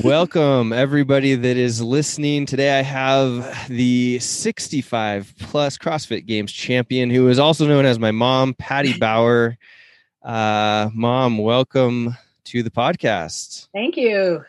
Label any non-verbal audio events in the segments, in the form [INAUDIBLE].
Welcome, everybody that is listening. Today, I have the 65 plus CrossFit Games champion, who is also known as my mom, Patty [LAUGHS] Bauer. Uh, mom, welcome to the podcast. Thank you.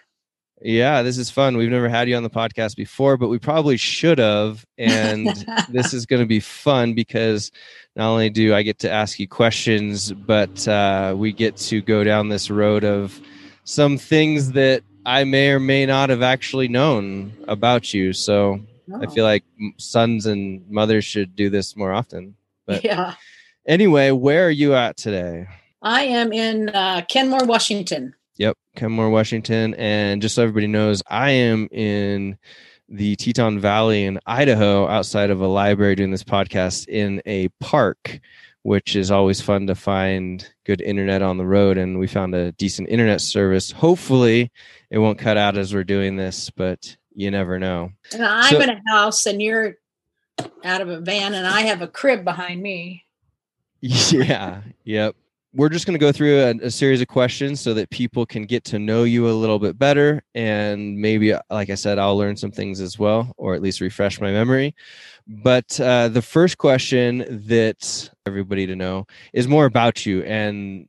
Yeah, this is fun. We've never had you on the podcast before, but we probably should have. And [LAUGHS] this is going to be fun because not only do I get to ask you questions, but uh, we get to go down this road of some things that I may or may not have actually known about you. So oh. I feel like sons and mothers should do this more often. But yeah. Anyway, where are you at today? I am in uh, Kenmore, Washington. Yep, Kenmore, Washington. And just so everybody knows, I am in the Teton Valley in Idaho outside of a library doing this podcast in a park which is always fun to find good internet on the road. And we found a decent internet service. Hopefully, it won't cut out as we're doing this, but you never know. And I'm so, in a house and you're out of a van, and I have a crib behind me. [LAUGHS] Yeah. Yep we're just going to go through a, a, series of questions so that people can get to know you a little bit better. And maybe like i said i'll learn some things as well or at least refresh my memory. But uh, the first question that everybody to know is more about you. And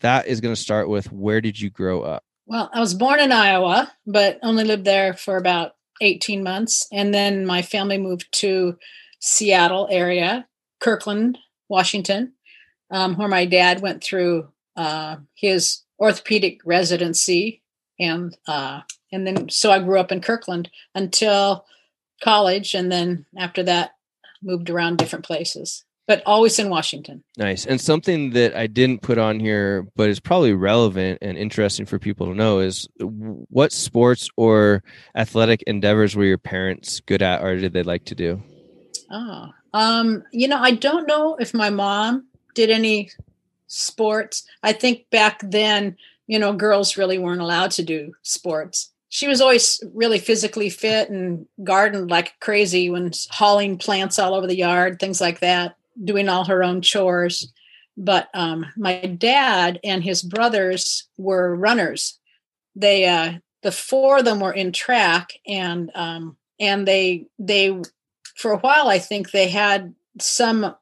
that is going to start with where did you grow up? Well i was born in iowa but only lived there for about 18 months. And then my family moved to seattle area kirkland washington um, where my dad went through uh, his orthopedic residency, and uh, and then so I grew up in Kirkland until college, and then after that moved around different places, but always in Washington. Nice. And something that I didn't put on here, but is probably relevant and interesting for people to know is what sports or athletic endeavors were your parents good at, or did they like to do? Oh, um, you know, I don't know if my mom did any sports. I think back then, you know, girls really weren't allowed to do sports. She was always really physically fit and gardened like crazy when hauling plants all over the yard, things like that, doing all her own chores. But um, my dad and his brothers were runners. They, uh, the four of them were in track, and um, and they they for a while I think they had some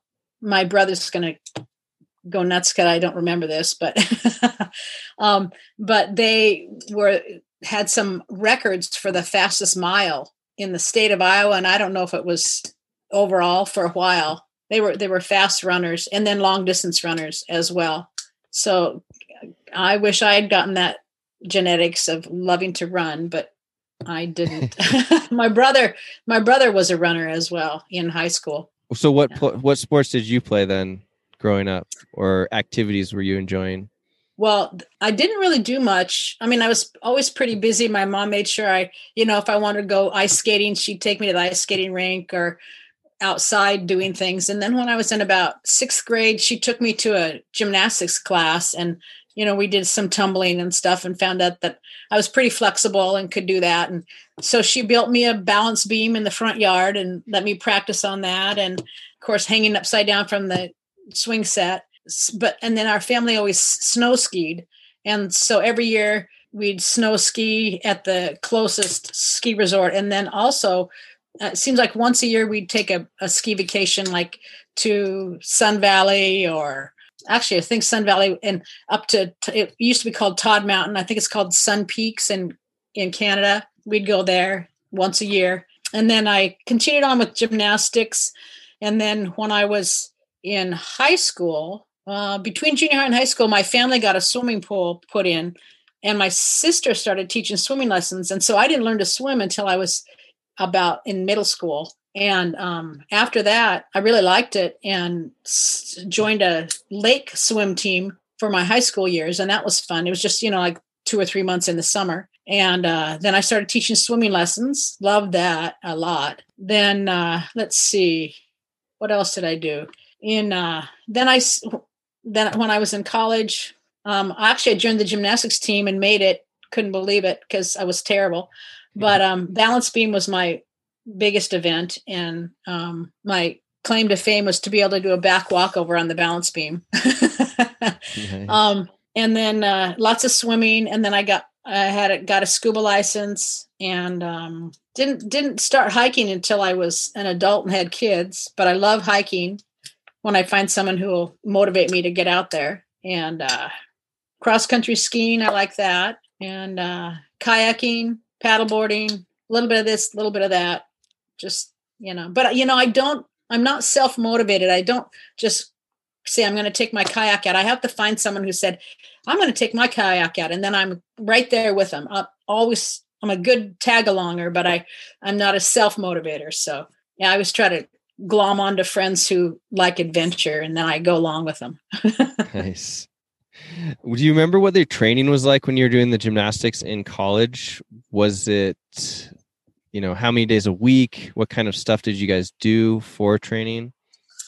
my brother's going to go nuts because I don't remember this, but [LAUGHS] um, but they were had some records for the fastest mile in the state of Iowa, and I don't know if it was overall for a while. They were they were fast runners and then long distance runners as well. So I wish I had gotten that genetics of loving to run, but I didn't. [LAUGHS] [LAUGHS] my brother my brother was a runner as well in high school. So what yeah. what sports did you play then growing up, or activities were you enjoying? Well, I didn't really do much. I mean, I was always pretty busy. My mom made sure I, you know, if I wanted to go ice skating, she'd take me to the ice skating rink or outside doing things. And then when I was in about sixth grade, she took me to a gymnastics class and, you know, we did some tumbling and stuff and found out that I was pretty flexible and could do that. And so she built me a balance beam in the front yard and let me practice on that. And of course, hanging upside down from the swing set. But, and then our family always snow skied. And so every year we'd snow ski at the closest ski resort. And then also, uh, it seems like once a year we'd take a, a ski vacation like to Sun Valley or actually I think Sun Valley and up to it used to be called Tod Mountain. I think it's called Sun Peaks in in Canada. We'd go there once a year. And then I continued on with gymnastics. And then when I was in high school, uh, between junior high and high school, my family got a swimming pool put in, and my sister started teaching swimming lessons. And so I didn't learn to swim until I was about in middle school. And um, after that, I really liked it and s- joined a lake swim team for my high school years. And that was fun. It was just, you know, like two or three months in the summer. And uh, then I started teaching swimming lessons. Loved that a lot. Then uh, let's see, what else did I do? In uh, then I then when I was in college, um, actually I joined the gymnastics team and made it. Couldn't believe it because I was terrible. [LAUGHS] But um, balance beam was my biggest event, and um, my claim to fame was to be able to do a back walkover on the balance beam. [LAUGHS] um, and then uh, lots of swimming, and then I got I had a, got a scuba license and um, didn't didn't start hiking until I was an adult and had kids. But I love hiking when I find someone who will motivate me to get out there. And uh, cross country skiing, I like that. And uh, kayaking, paddleboarding, a little bit of this, a little bit of that. Just you know, but you know, I don't. I'm not self motivated. I don't just say I'm going to take my kayak out. I have to find someone who said, I'm going to take my kayak out. And then I'm right there with them. I'm always, I'm a good tag alonger, but I, I'm not a self motivator. So yeah, I always try to glom onto friends who like adventure and then I go along with them. [LAUGHS] nice. Do you remember what their training was like when you were doing the gymnastics in college? Was it, you know, how many days a week? What kind of stuff did you guys do for training?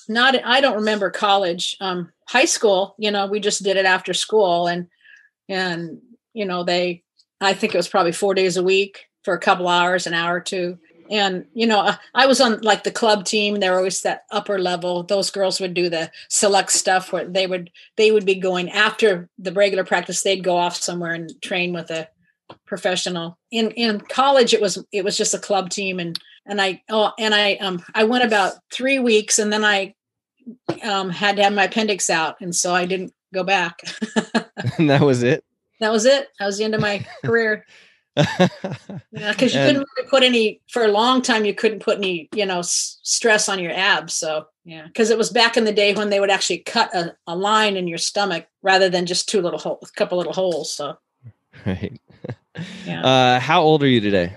not i don't remember college um high school you know we just did it after school and and you know they i think it was probably four days a week for a couple hours an hour or two and you know i was on like the club team they were always that upper level those girls would do the select stuff where they would they would be going after the regular practice they'd go off somewhere and train with a professional in in college it was it was just a club team and and i oh and i um i went about three weeks and then i um, had to have my appendix out, and so I didn't go back. [LAUGHS] [LAUGHS] and that was it. That was it. That was the end of my career. [LAUGHS] yeah, because you and, couldn't really put any for a long time. You couldn't put any, you know, s- stress on your abs. So yeah, because it was back in the day when they would actually cut a, a line in your stomach rather than just two little holes, a couple little holes. So right. Yeah. Uh, how old are you today?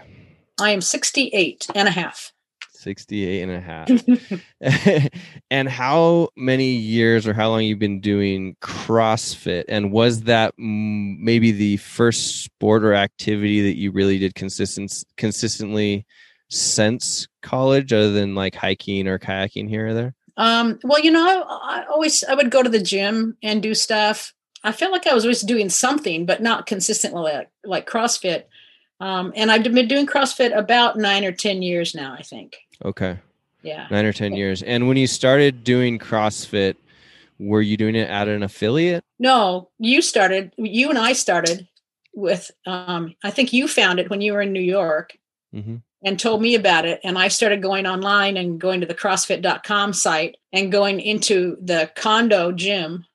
I am 68 and a half. 68 and a half. [LAUGHS] [LAUGHS] and how many years or how long you've been doing CrossFit? And was that maybe the first sport or activity that you really did consistent consistently since college, other than like hiking or kayaking here or there? Um, well, you know, I, I always I would go to the gym and do stuff. I felt like I was always doing something, but not consistently like, like CrossFit. Um, and I've been doing CrossFit about nine or 10 years now, I think. Okay. Yeah. Nine or 10 years. And when you started doing CrossFit, were you doing it at an affiliate? No, you started, you and I started with, um, I think you found it when you were in New York mm-hmm. and told me about it. And I started going online and going to the CrossFit.com site and going into the condo gym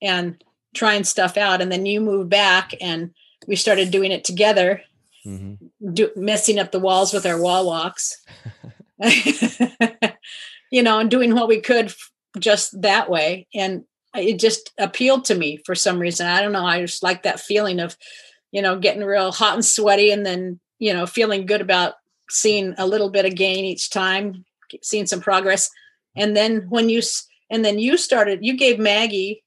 and trying stuff out. And then you moved back and we started doing it together mm-hmm. do, messing up the walls with our wall walks, [LAUGHS] you know, and doing what we could just that way. And it just appealed to me for some reason. I don't know. I just like that feeling of, you know, getting real hot and sweaty and then, you know, feeling good about seeing a little bit of gain each time, seeing some progress. And then when you, and then you started, you gave Maggie,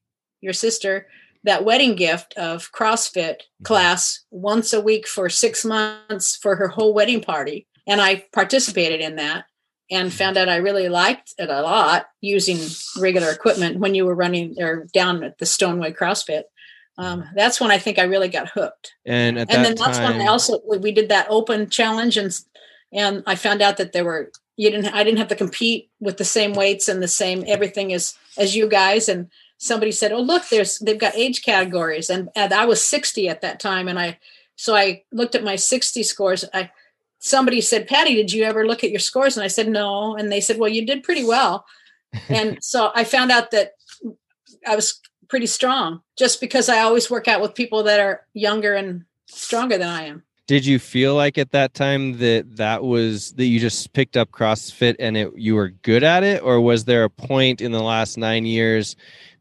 your sister, that wedding gift of CrossFit mm-hmm. class once a week for six months for her whole wedding party. And I participated in that and mm-hmm. found out I really liked it a lot using regular equipment when you were running or down at the Stoneway CrossFit. Um, mm-hmm. that's when I think I really got hooked. And and then that's time... when I also we did that open challenge and and I found out that there were you didn't I didn't have to compete with the same weights and the same everything as as you guys and somebody said, "Oh, look, there's they've got age categories," and, and I was 60 at that time, and I so I looked at my 60 scores. I somebody said, "Patty, did you ever look at your scores?" And I said, "No," and they said, "Well, you did pretty well," [LAUGHS] and so I found out that I was pretty strong just because I always work out with people that are younger and stronger than I am. Did you feel like at that time that that was that you just picked up CrossFit and it you were good at it, or was there a point in the last nine years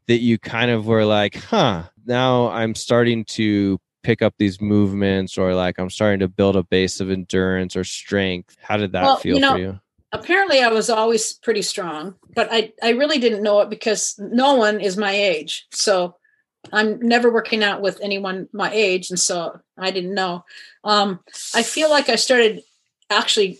that you kind of were like, huh, now I'm starting to pick up these movements or like I'm starting to build a base of endurance or strength. How did that well, feel you know, for you? Apparently I was always pretty strong, but I, I really didn't know it because no one is my age. So I'm never working out with anyone my age. And so I didn't know. Um, I feel like I started actually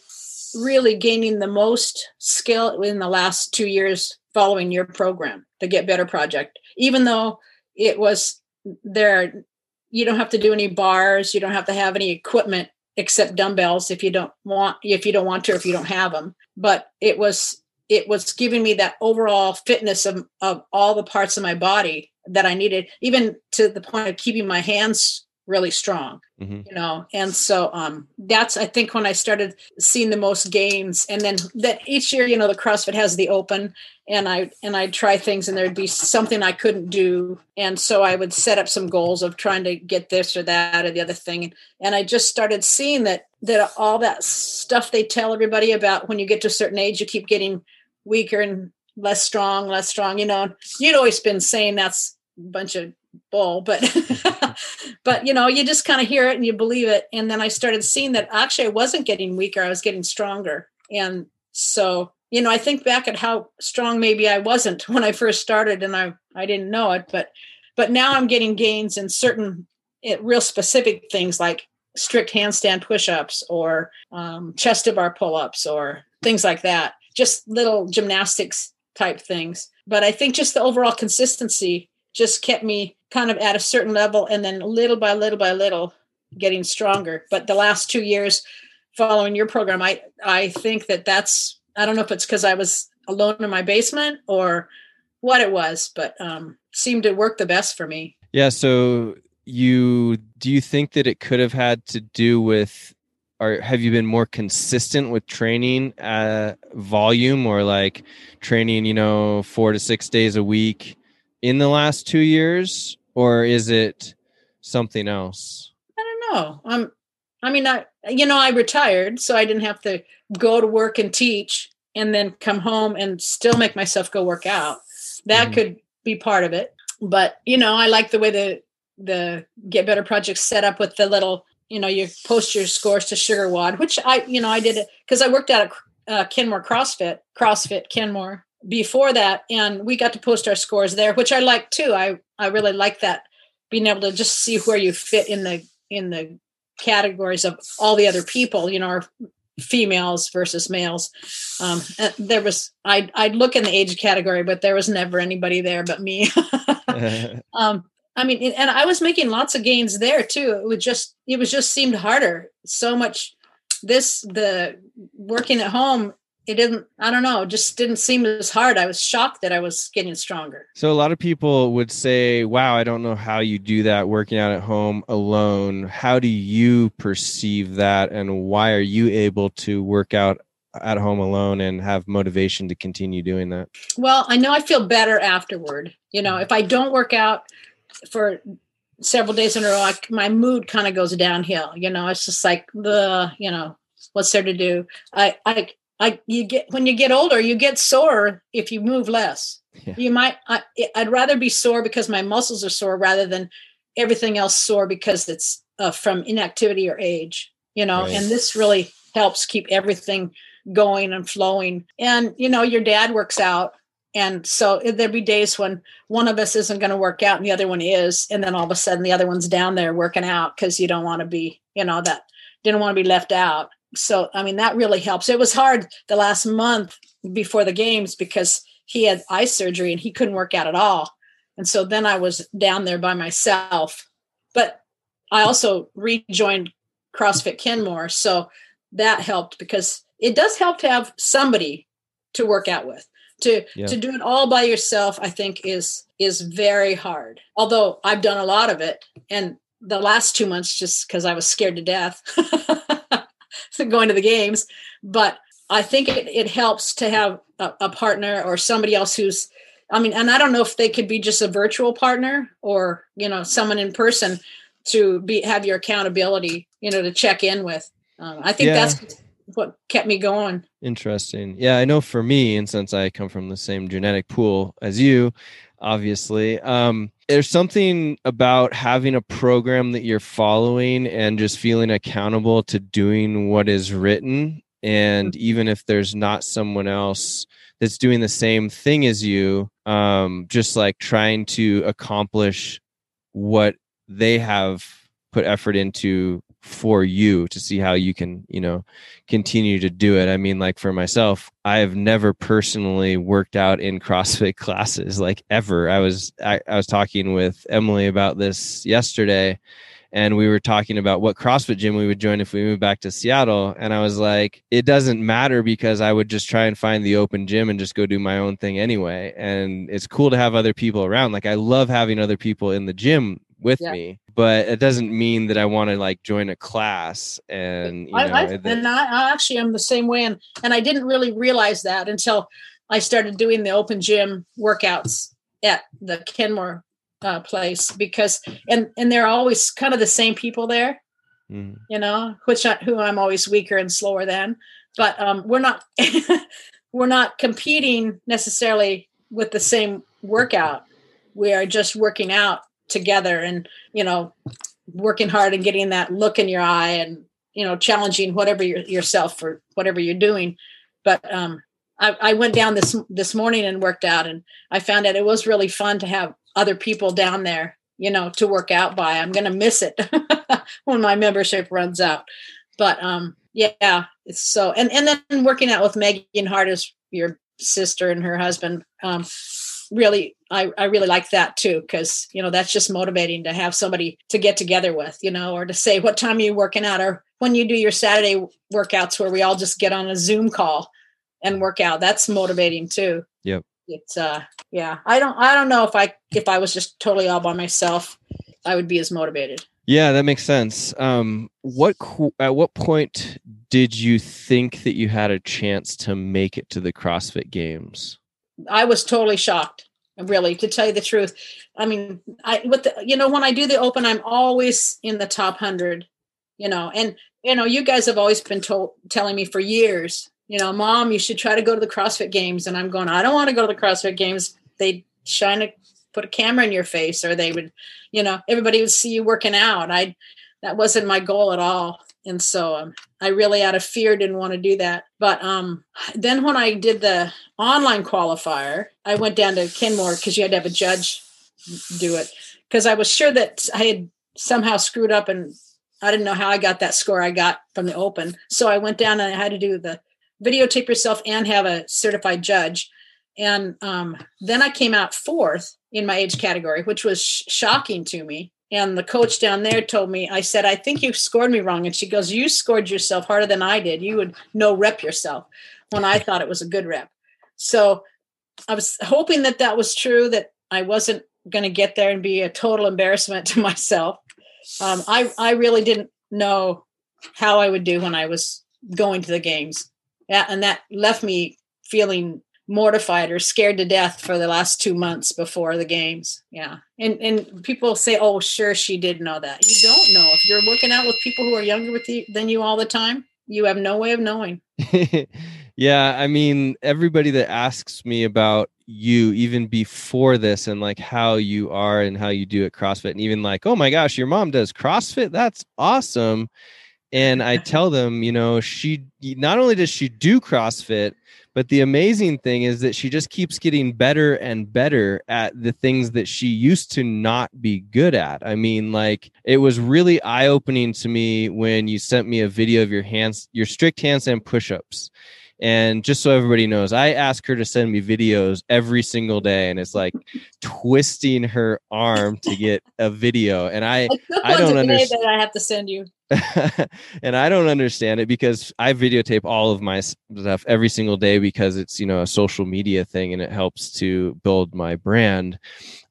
really gaining the most skill in the last two years following your program the get better project. Even though it was there you don't have to do any bars you don't have to have any equipment except dumbbells if you don't want if you don't want to if you don't have them but it was it was giving me that overall fitness of, of all the parts of my body that i needed even to the point of keeping my hands really strong hmm you know? And so um that's i think when i started seeing the most gains. And then that each year you know the crossfit has the open and i and i'd try things and there'd be something i couldn't do. And so i would set up some goals of trying to get this or that or the other thing. And i just started seeing that that all that stuff they tell everybody about when you get to a certain age you keep getting weaker and less strong less strong you know? You'd always been saying that's a bunch of bull but [LAUGHS] but you know you just kind of hear it and you believe it. And then i started seeing that actually i wasn't getting weaker i was getting stronger. And so you know i think back at how strong maybe i wasn't [LAUGHS] when i first started and i i didn't know it but but now i'm getting gains in certain it, real specific things like strict handstand push-ups or um, chest to bar pull-ups or things like that. Just little gymnastics type things. But i think just the overall consistency just kept me kind of at a certain level and then little by little by little getting stronger but the last two years following your program i i think that that's i don't know if it's because i was alone in my basement or what it was but um seemed to work the best for me Yeah. So you do you think that it could have had to do with or have you been more consistent with training uh volume or like training, you know, four to six days a week in the last two years? Or is it something else? i don't know um i mean i you know i retired so i didn't have to go to work and teach and then come home and still make myself go work out that Mhm. could be part of it but you know i like the way the the get better project set up with the little you know you post your scores to SugarWOD which i you know i did it because i worked out at uh, kenmore crossfit crossfit kenmore before that and we got to post our scores there which i like too. I i really like that being able to just see where you fit in the in the categories of all the other people you know or females versus males. Um uh, there was i'd i'd look in the age category but there was never anybody there but me. [LAUGHS] [LAUGHS] Um i mean and i was making lots of gains there too. It would just it was just seemed harder. So much this the working at home it didn't i don't know it just didn't seem as hard i was shocked that i was getting stronger So a lot of people would say, "Wow, I don't know how you do that working out at home alone." How do you perceive that and why are you able to work out at home alone and have motivation to continue doing that? Well, I know I feel better afterward. You know, mm-hmm. if I don't work out for several days in a row, I, my mood kind of goes downhill. You know, it's just like the, you know, what's there to do? I, I, I, you get when you get older, you get sore if you move less. Yeah. You might. I, I'd rather be sore because my muscles are sore rather than everything else sore because it's uh, from inactivity or age. You know, Right. and this really helps keep everything going and flowing. And you know, your dad works out and so there'd be days when one of us isn't going to work out and the other one is and then all of a sudden the other one's down there working out because you don't want to be you know that didn't want to be left out so i mean that really helps. It was hard the last month before the games because he had eye surgery and he couldn't work out at all. And so then i was down there by myself. But i also rejoined crossfit kenmore so that helped because it does help to have somebody to work out with. To Yeah. to do it all by yourself i think is is very hard. Although i've done a lot of it and the last two months just because i was scared to death [LAUGHS] [LAUGHS] going to the games but i think it, it helps to have a, a partner or somebody else who's i mean and i don't know if they could be just a virtual partner or you know someone in person to be have your accountability you know to check in with um, i think Yeah. that's what kept me going Interesting. Yeah, I know for me, and since I come from the same genetic pool as you, obviously, um, there's something about having a program that you're following and just feeling accountable to doing what is written. And even if there's not someone else that's doing the same thing as you, um, just like trying to accomplish what they have put effort into for you to see how you can, you know, continue to do it. I mean, like for myself, I have never personally worked out in [LAUGHS] CrossFit classes like ever. I was I, I was talking with Emily about this yesterday and we were talking about what CrossFit gym we would join if we moved back to Seattle. And I was like, it doesn't matter because I would just try and find the open gym and just go do my own thing anyway. And it's cool to have other people around. Like I love having other people in the gym, with Yeah. me but it doesn't mean that i want to like join a class and you know I, I, and I, I actually am the same way, and and I didn't really realize that until I started doing the open gym workouts at the Kenmore uh, place because and and they're always kind of the same people there, Mm. you know, which I, who I'm always weaker and slower than, but um, we're not [LAUGHS] we're not competing necessarily with the same workout. We are just working out together and you know working hard and getting that look in your eye and you know challenging whatever your, yourself for whatever you're doing. But um I, I went down this this morning and worked out and i found out it was really fun to have other people down there you know to work out by. I'm gonna miss it [LAUGHS] when my membership runs out. But um yeah it's so and and then working out with megan hart is your sister and her husband um really I, I really like that too because you know that's just motivating to have somebody to get together with you know or to say what time are you working out? Or when you do your saturday workouts where we all just get on a zoom call and work out. That's motivating too. Yep. it's uh yeah i don't i don't know if i if i was just totally all by myself i would be as motivated. Yeah that makes sense. Um what at what point did you think that you had a chance to make it to the crossfit games I was totally shocked, really, to tell you the truth. I mean, I with the you know when I do the open, I'm always in the top hundred, you know, and you know you guys have always been told telling me for years, you know, mom, you should try to go to the CrossFit Games, and I'm going, I don't want to go to the CrossFit Games. They shine a put a camera in your face, or they would, you know, everybody would see you working out. I that wasn't my goal at all, and so um, I really out of fear didn't want to do that. But um, then when I did the online qualifier, I went down to Kenmore because you had to have a judge do it because I was sure that I had somehow screwed up and I didn't know how I got that score I got from the open. So I went down and I had to do the videotape yourself and have a certified judge. And um, then I came out fourth in my age category, which was sh- shocking to me. And the coach down there told me, I said, I think you scored me wrong. And she goes, You scored yourself harder than I did. You would no rep yourself when I thought it was a good rep. So I was hoping that that was true, that I wasn't going to get there and be a total embarrassment [LAUGHS] to myself. Um, I, I really didn't know how I would do when I was going to the games. Yeah, and that left me feeling mortified or scared to death for the last two months before the games. Yeah. And and people say, oh, sure, she did know that. You don't know. If you're working out with people who are younger with you than you all the time, you have no way of knowing. [LAUGHS] yeah, I mean, everybody that asks me about you even before this and like how you are and how you do at CrossFit, and even like, oh my gosh, your mom does CrossFit. That's awesome. And I tell them, you know, she not only does she do CrossFit, but the amazing thing is that she just keeps getting better and better at the things that she used to not be good at. I mean, like it was really eye opening to me when you sent me a video of your hands, your strict handstand push ups. And just so everybody knows, I ask her to send me videos every single day, and it's like twisting her arm to get a video. And I, [LAUGHS] I I don't understand. that I have to send you. [LAUGHS] and I don't understand it because I videotape all of my stuff every single day because it's you know a social media thing and it helps to build my brand.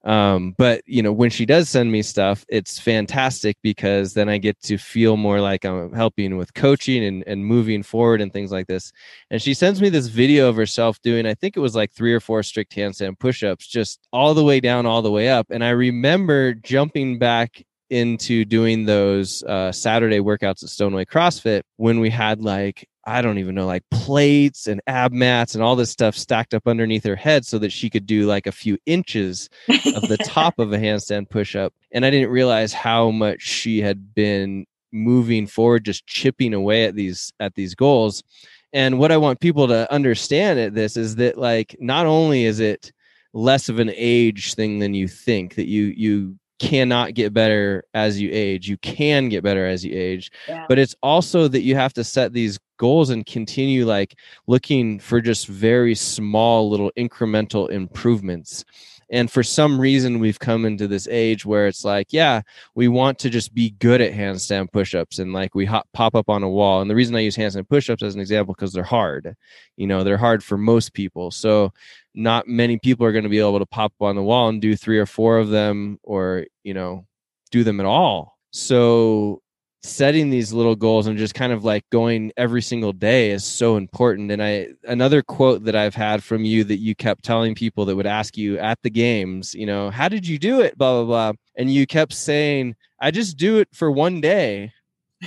Um, but you know when she does send me stuff, it's fantastic because then I get to feel more like I'm helping with coaching and and moving forward and things like this. And she sends me this video of herself doing I think it was like three or four strict handstand push-ups, just all the way down, all the way up. And I remember jumping back into doing those uh, Saturday workouts at Stoneway CrossFit when we had like I don't even know like plates and ab mats and all this stuff stacked up underneath her head so that she could do like a few inches of the [LAUGHS] top of a handstand push up. And I didn't realize how much she had been moving forward, just chipping away at these at these goals. And what I want people to understand at this is that like not only is it less of an age thing than you think that you you cannot get better as you age you can get better as you age Yeah. but it's also that you have to set these goals and continue like looking for just very small little incremental improvements and for some reason we've come into this age where it's like yeah we want to just be good at handstand push-ups and like we hop, pop up on a wall. And the reason i use handstand push-ups as an example because they're hard. You know they're hard for most people. So not many people are going to be able to pop up on the wall and do three or four of them or you know do them at all. So setting these little goals and just kind of like going every single day is so important. And i another quote that i've had from you that you kept telling people that would ask you at the games you know how did you do it? blah blah blah. And you kept saying i just do it for one day.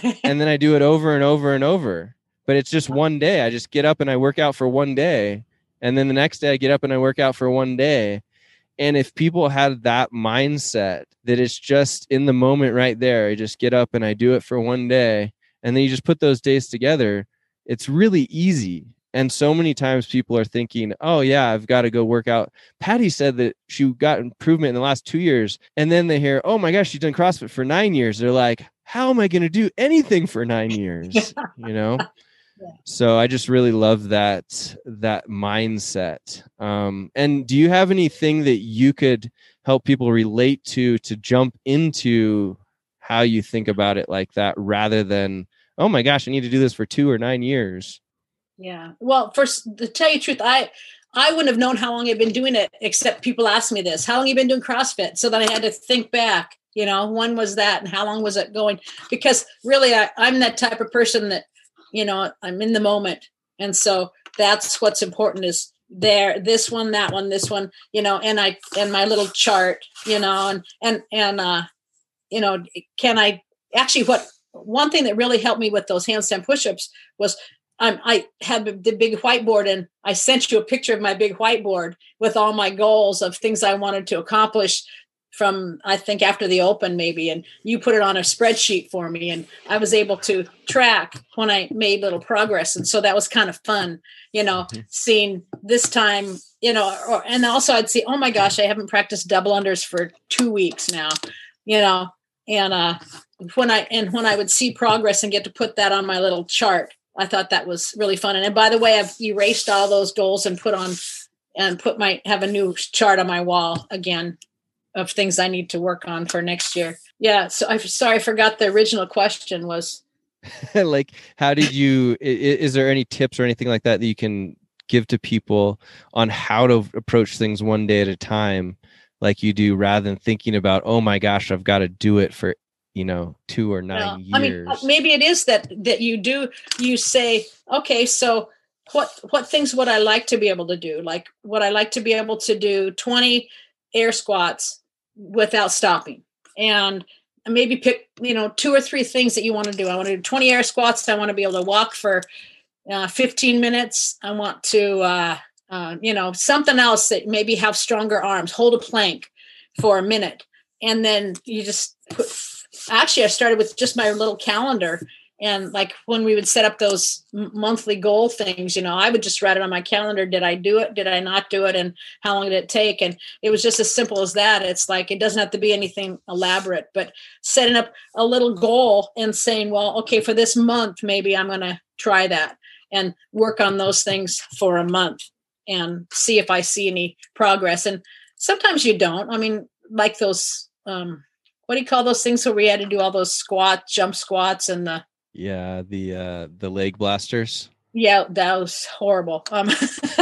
[LAUGHS] And then i do it over and over and over. But it's just one day. I just get up and i work out for one day. And then the next day i get up and i work out for one day and if people had that mindset that it's just in the moment right there, I just get up and I do it for one day, and then you just put those days together, it's really easy. And so many times people are thinking, oh, yeah, I've got to go work out. Patty said that she got improvement in the last two years. And then they hear, oh my gosh, she's done CrossFit for nine years. They're like, how am I going to do anything for nine years? [LAUGHS] you know? So I just really love that that mindset. Um, and do you have anything that you could help people relate to to jump into how you think about it like that rather than oh my gosh I need to do this for two or nine years? Yeah. Well, first to tell you the truth, I I wouldn't have known how long I've been doing it except people asked me this. How long you been doing CrossFit? So then I had to think back. You know, when was that and how long was it going? Because really, I, I'm that type of person that you know i'm in the moment. And so that's what's important is there this one that one this one you know and i and my little chart you know and and and uh you know can i actually what one thing that really helped me with those handstand push-ups was um, I had the big whiteboard and I sent you a picture of my big whiteboard with all my goals of things I wanted to accomplish from I think after the open maybe and you put it on a spreadsheet for me and I was able to track when I made little progress and so that was kind of fun you know mm-hmm. seeing this time you know or, and also I'd see oh my gosh I haven't practiced double unders for 2 weeks now you know and uh when I and when I would see progress and get to put that on my little chart I thought that was really fun and, and by the way I've erased all those goals and put on and put my have a new chart on my wall again of things I need to work on for next year. Yeah. So I'm sorry, I forgot the original question was. [LAUGHS] like, how did you? Is, there any tips or anything like that that you can give to people on how to approach things one day at a time, like you do, rather than thinking about, oh my gosh, I've got to do it for you know two or nine well, years. I mean, uh, maybe it is that that you do. You say, okay, so what what things would I like to be able to do? Like, would I like to be able to do twenty air squats without stopping. And maybe pick you know two or three things that you want to do. I want to do 20 air squats. I want to be able to walk for uh, 15 minutes. I want to uh, uh, you know something else that maybe have stronger arms hold a plank for a minute. And then you just put actually i started with just my little calendar and like when we would set up those monthly goal things you know i would just write it on my calendar did i do it? Did i not do it? And how long did it take? And it was just as simple as that. It's like it doesn't have to be anything elaborate but setting up a little goal and saying well okay for this month maybe i'm going to try that and work on those things for a month and see if i see any progress. And sometimes you don't. I mean like those um what do you call those things where we had to do all those squat jump squats and the yeah, the uh the leg blasters. Yeah, that was horrible. Um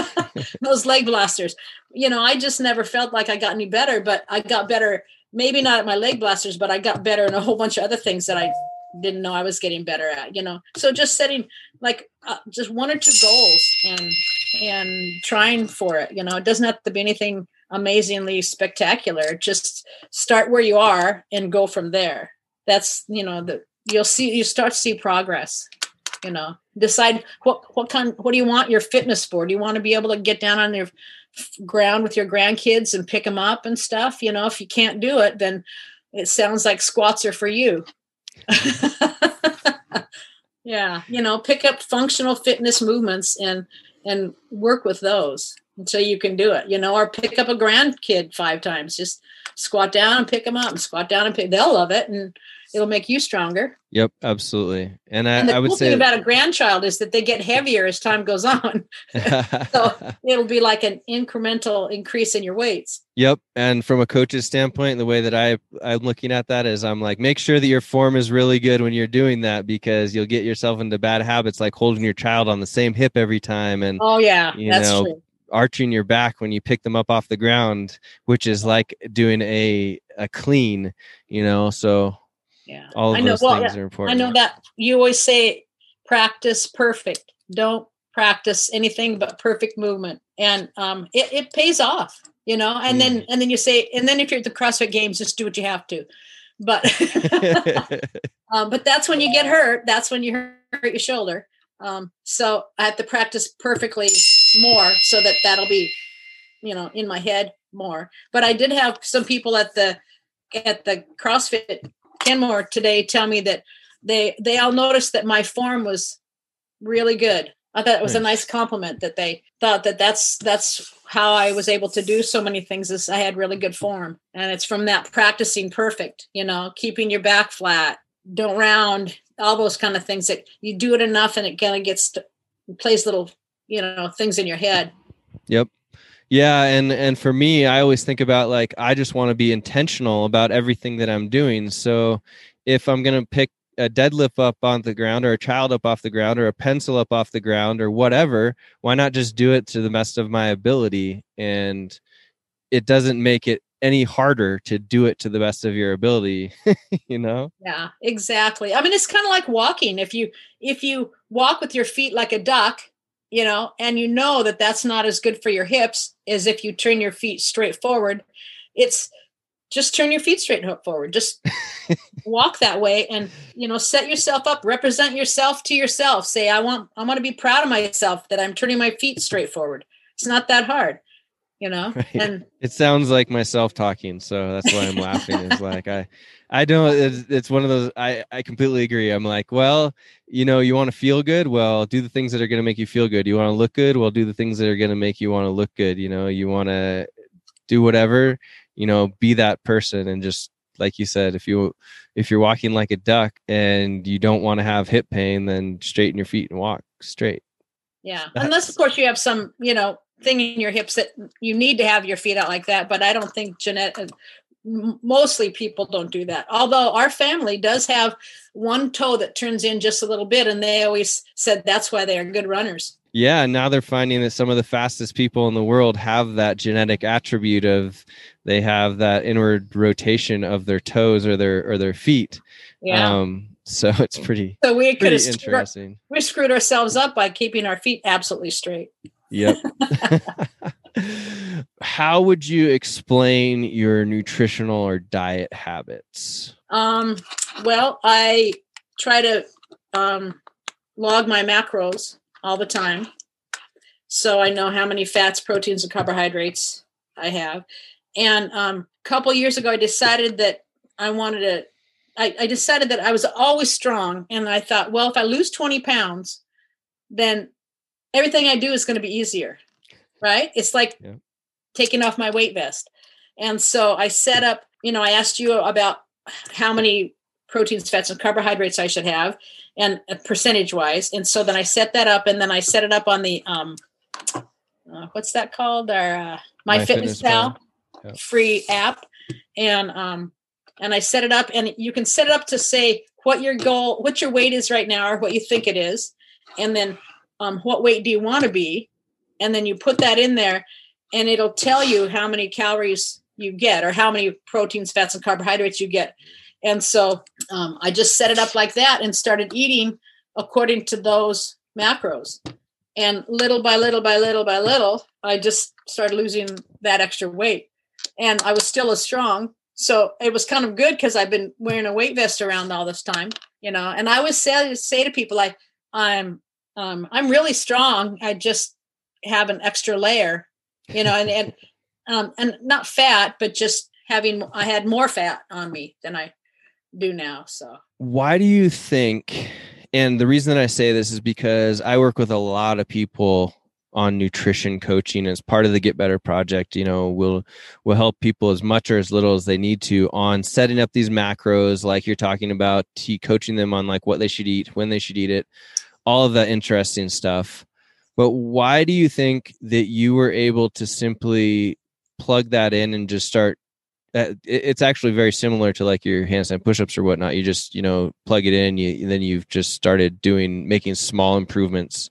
[LAUGHS] those leg blasters. You know, I just never felt like I got any better, but I got better maybe not at my leg blasters, but I got better in a whole bunch of other things that I didn't know I was getting better at, you know. So just setting like uh, just one or two goals and and trying for it, you know. It doesn't have to be anything amazingly spectacular. Just start where you are and go from there. That's, you know, the you'll see you start to see progress you know. Decide what what kind what do you want your fitness for? Do you want to be able to get down on your ground with your grandkids and pick them up and stuff? You know if you can't do it then it sounds like squats are for you. [LAUGHS] Yeah you know pick up functional fitness movements and and work with those until you can do it you know or pick up a grandkid five times. Just squat down and pick them up and squat down and pick they'll love it and it'll make you stronger. Yep, absolutely. And I, and the I would cool say thing about a grandchild is that they get heavier as time goes on. [LAUGHS] so it'll be like an incremental increase in your weights. Yep. And from a coach's standpoint, the way that I I'm looking at that is I'm like, make sure that your form is really good when you're doing that because you'll get yourself into bad habits like holding your child on the same hip every time and oh yeah, you that's know, true arching your back when you pick them up off the ground, which is like doing a a clean, you know. So yeah, all I know. those Well, things yeah, are important. I know that you always say practice perfect. Don't practice anything but perfect movement, and um, it, it pays off, you know. And then Mm. and then you say, and then if you're at the CrossFit Games, just do what you have to. But [LAUGHS] [LAUGHS] um, but that's when you get hurt. That's when you hurt your shoulder. Um, so I have to practice perfectly more so that that'll be, you know, in my head more. But I did have some people at the at the CrossFit Kenmore today tell me that they they all noticed that my form was really good. I thought it was a Nice. nice compliment that they thought that that's that's how I was able to do so many things is I had really good form. And it's from that practicing perfect, you know, keeping your back flat, don't round, all those kind of things that you do it enough and it kind of gets to, plays little, you know, things in your head. Yep. Yeah, and and for me, I always think about like I just want to be intentional about everything that I'm doing. So if I'm going to pick a deadlift up on the ground or a child up off the ground or a pencil up off the ground or whatever, why not just do it to the best of my ability and it doesn't make it any harder to do it to the best of your ability, [LAUGHS] you know? Yeah, exactly. I mean, it's kind of like walking. If you if you walk with your feet like a duck, you know, and you know that that's not as good for your hips as if you turn your feet straight forward. It's just turn your feet straight and forward. Just [LAUGHS] walk that way, and you know, set yourself up. Represent yourself to yourself. Say, I want I want to be proud of myself that I'm turning my feet straight forward. It's not that hard, you know. [LAUGHS] Right. And It sounds like myself talking, so that's why I'm laughing. Is like I, I don't. It's, it's one of those. I I completely agree. I'm like, well, you know, you want to feel good. Well, do the things that are going to make you feel good. You want to look good. Well, do the things that are going to make you want to look good. You know, you want to do whatever. You know, be that person, and just like you said, if you if you're walking like a duck and you don't want to have hip pain, then straighten your feet and walk straight. Yeah, That's- unless of course you have some, you know, thing in your hips that you need to have your feet out like that. But I don't think Jeanette. Uh, Mostly people don't do that. Although our family does have one toe that turns in just a little bit, and they always said that's why they are good runners. Yeah, now they're finding that some of the fastest people in the world have that genetic attribute of they have that inward rotation of their toes or their or their feet. Yeah. Um, so [LAUGHS] it's pretty so we could have screwed, interesting. we screwed ourselves up by keeping our feet absolutely straight. Yep. [LAUGHS] [LAUGHS] How would you explain your nutritional or diet habits? Um, well, I try to um, log my macros all the time. So I know how many fats, proteins, and carbohydrates I have. And um, a couple years ago, I decided that I wanted to, I, I decided that I was always strong. And I thought, well, if I lose 20 pounds, then everything I do is going to be easier. Right? It's like Yeah. Taking off my weight vest. And so I set up, you know, I asked you about how many proteins, fats, and carbohydrates I should have, and uh, percentage wise. And so then I set that up, and then I set it up on the um, uh, what's that called? Our uh, My, My Fitness, Fitness Pal Pal. Yep. free app, and um, and I set it up, and you can set it up to say what your goal, what your weight is right now, or what you think it is, and then um, what weight do you want to be, and then you put that in there, and it'll tell you how many calories you get or how many proteins, fats, and carbohydrates you get. And so um, I just set it up like that and started eating according to those macros. And little by little by little by little, I just started losing that extra weight. And I was still as strong. So it was kind of good because I've been wearing a weight vest around all this time, you know. And I always say, say to people like, I'm um, I'm really strong. I just have an extra layer, [LAUGHS] you know, and and um, and not fat, but just having I had more fat on me than I do now. So Why do you think? And the reason that I say this is because I work with a lot of people on nutrition coaching as part of the Get Better project. You know, we'll we'll help people as much or as little as they need to on setting up these macros, like you're talking about, coaching them on like what they should eat, when they should eat it, all of that interesting stuff. But why do you think that you were able to simply plug that in and just start uh, it's actually very similar to like your handstand push-ups or whatnot. You just you know plug it in, you then you've just started doing making small improvements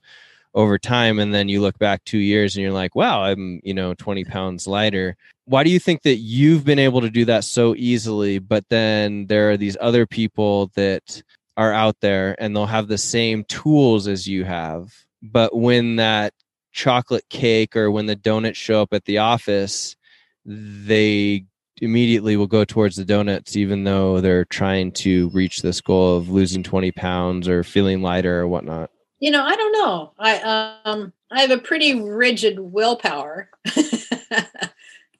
over time and then you look back 2 years and you're like wow I'm you know 20 pounds lighter why do you think that you've been able to do that so easily but then there are these other people that are out there and they'll have the same tools as you have but when that chocolate cake or when the donuts show up at the office they immediately will go towards the donuts even though they're trying to reach this goal of losing 20 pounds or feeling lighter or whatnot you know i don't know i um i have a pretty rigid willpower [LAUGHS]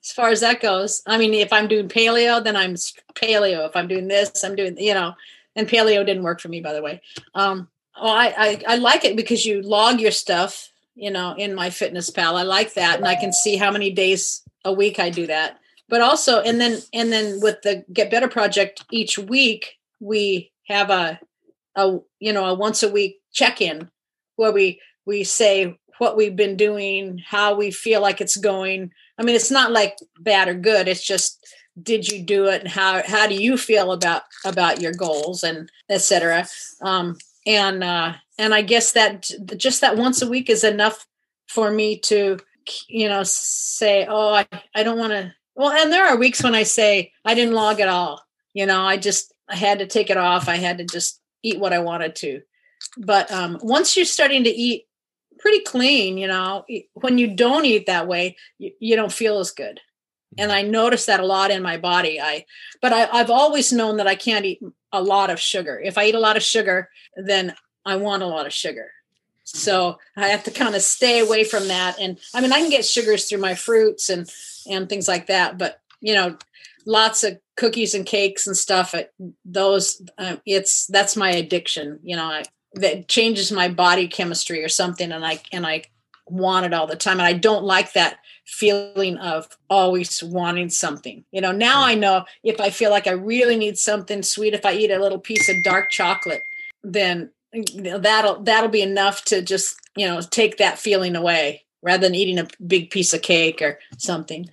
as far as that goes. I mean, if I'm doing paleo, then I'm paleo. If I'm doing this, I'm doing, you know, and paleo didn't work for me, by the way. Um, oh, I, I, I like it because you log your stuff, you know, in MyFitnessPal. I like that. And I can see how many days a week I do that. But also, and then, and then with the Get Better Project, each week we have a, a, you know, a once a week check in where we, we say what we've been doing, how we feel like it's going, I mean, it's not like bad or good. It's just did you do it and how how do you feel about about your goals and etc. Um, and uh, and I guess that just that once a week is enough for me to you know say, oh, I I don't want to. Well, and there are weeks when I say I didn't log at all. You know, I just I had to take it off. I had to just eat what I wanted to. But um, once you're starting to eat pretty clean you know when you don't eat that way you, you don't feel as good and i notice that a lot in my body. I but I, i've always known that i can't eat a lot of sugar. If i eat a lot of sugar then i want a lot of sugar. So i have to kind of stay away from that. And i mean i can get sugars through my fruits and and things like that but you know lots of cookies and cakes and stuff those uh, it's that's my addiction you know I, that changes my body chemistry or something and i and i want it all the time. And i don't like that feeling of always wanting something. You know now i know if i feel like i really need something sweet if i eat a little piece of dark chocolate then that'll that'll be enough to just you know take that feeling away rather than eating a big piece of cake or something.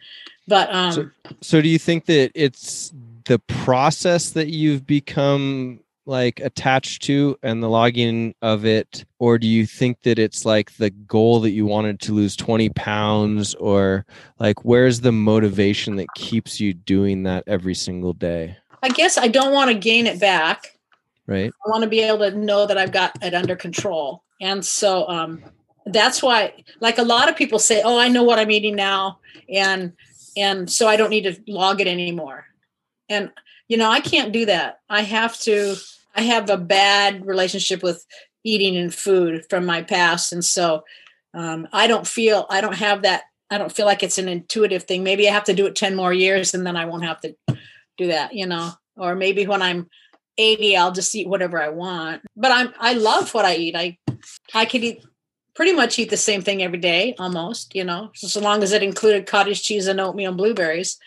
But um so, so do you think that it's the process that you've become like attached to and the logging of it or do you think that it's like the goal that you wanted to lose 20 pounds or like where's the motivation that keeps you doing that every single day? I guess i don't want to gain it back. Right. I want to be able to know that i've got it under control. And so um that's why like a lot of people say oh i know what i'm eating now and and so i don't need to log it anymore. And you know, I can't do that. I have to, I have a bad relationship with eating and food from my past. And so um, I don't feel, I don't have that, I don't feel like it's an intuitive thing. Maybe I have to do it 10 more years and then I won't have to do that, you know, or maybe when I'm 80, I'll just eat whatever I want. But I'm, I love what I eat. I, I could eat pretty much eat the same thing every day almost you know so long as it included cottage cheese and oatmeal and blueberries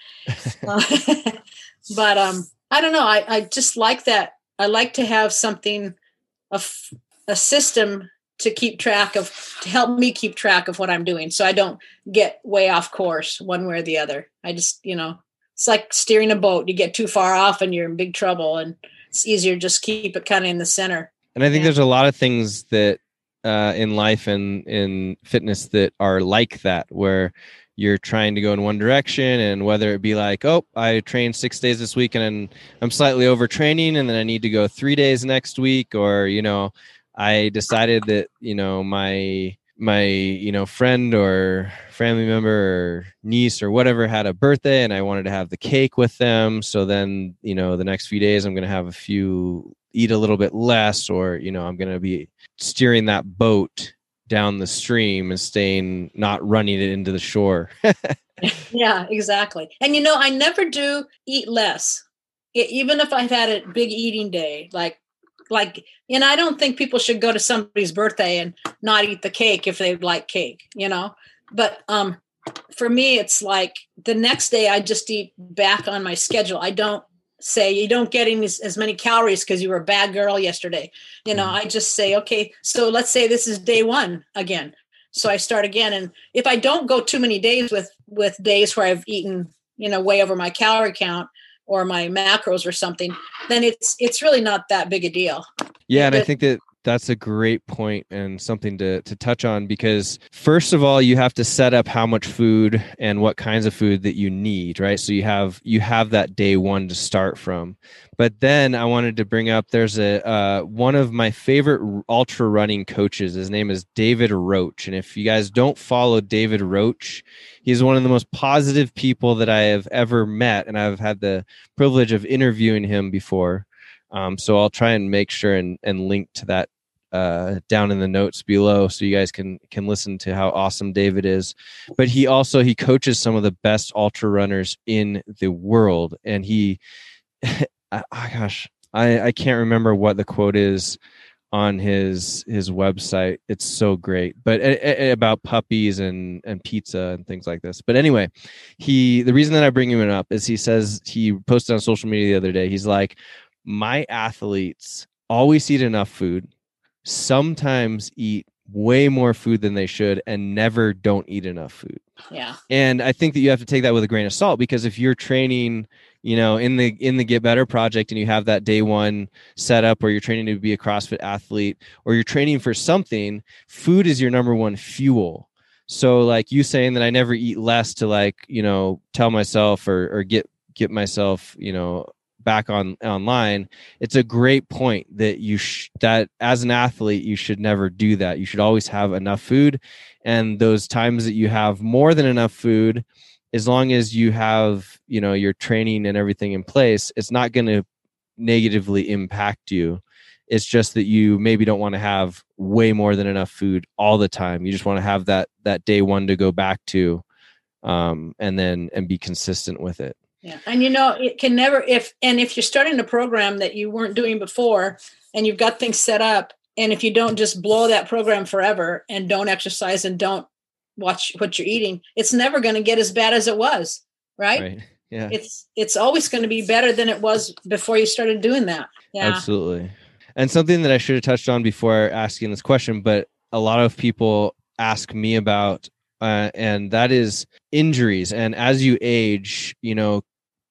uh, [LAUGHS] [LAUGHS] but um I don't know. I, I just like that. I like to have something, a, a system to keep track of, to help me keep track of what I'm doing so I don't get way off course one way or the other. I just, you know, it's like steering a boat. You get too far off and you're in big trouble. And it's easier just keep it kind of in the center. And I think yeah. there's a lot of things that uh, in life and in fitness that are like that, where you're trying to go in one direction and whether it be like oh i trained six days this week and i'm slightly overtraining and then i need to go three days next week or you know i decided that you know my my you know friend or family member or niece or whatever had a birthday and i wanted to have the cake with them. So then you know the next few days i'm going to have a few eat a little bit less or you know i'm going to be steering that boat down the stream and staying not running it into the shore. [LAUGHS] yeah, exactly. And you know, I never do eat less. It, even if I've had a big eating day, like like and I don't think people should go to somebody's birthday and not eat the cake if they like cake, you know. But um for me it's like the next day I just eat back on my schedule. I don't say you don't get as, as many calories because you were a bad girl yesterday. You know, mm. I just say, okay, so let's say this is day one again. So I start again. And if I don't go too many days with with days where I've eaten, you know, way over my calorie count or my macros or something, then it's it's really not that big a deal. Yeah, and I think that that's a great point and something to to touch on because first of all you have to set up how much food and what kinds of food that you need right? So you have you have that day one to start from. But then i wanted to bring up there's a uh, one of my favorite ultra running coaches. His name is David Roche. And if you guys don't follow David Roche he's one of the most positive people that i have ever met. And i've had the privilege of interviewing him before. Um, so I'll try and make sure and, and link to that uh, down in the notes below so you guys can can listen to how awesome David is. But he also he coaches some of the best ultra runners in the world, and he, [LAUGHS] oh gosh, I I can't remember what the quote is on his his website. It's so great, but about puppies and and pizza and things like this. But anyway, he the reason that I bring him up is he says he posted on social media the other day. He's like, my athletes always eat enough food, sometimes eat way more food than they should, and never don't eat enough food. Yeah. And I think that you have to take that with a grain of salt because if you're training, you know, in the in the Get Better project and you have that day one setup or you're training to be a CrossFit athlete or you're training for something, food is your number one fuel. So like you saying that I never eat less to like, you know, tell myself or or get get myself, you know, back on online it's a great point that you sh- that as an athlete you should never do that. You should always have enough food and those times that you have more than enough food as long as you have you know your training and everything in place it's not going to negatively impact you. It's just that you maybe don't want to have way more than enough food all the time. You just want to have that that day one to go back to um, and then and be consistent with it yeah. And you know, it can never if and if you're starting a program that you weren't doing before and you've got things set up and if you don't just blow that program forever and don't exercise and don't watch what you're eating, it's never going to get as bad as it was, right? Right. Yeah. It's it's always going to be better than it was before you started doing that. Yeah. Absolutely. And something that I should have touched on before asking this question, but a lot of people ask me about uh, and that is injuries and as you age you know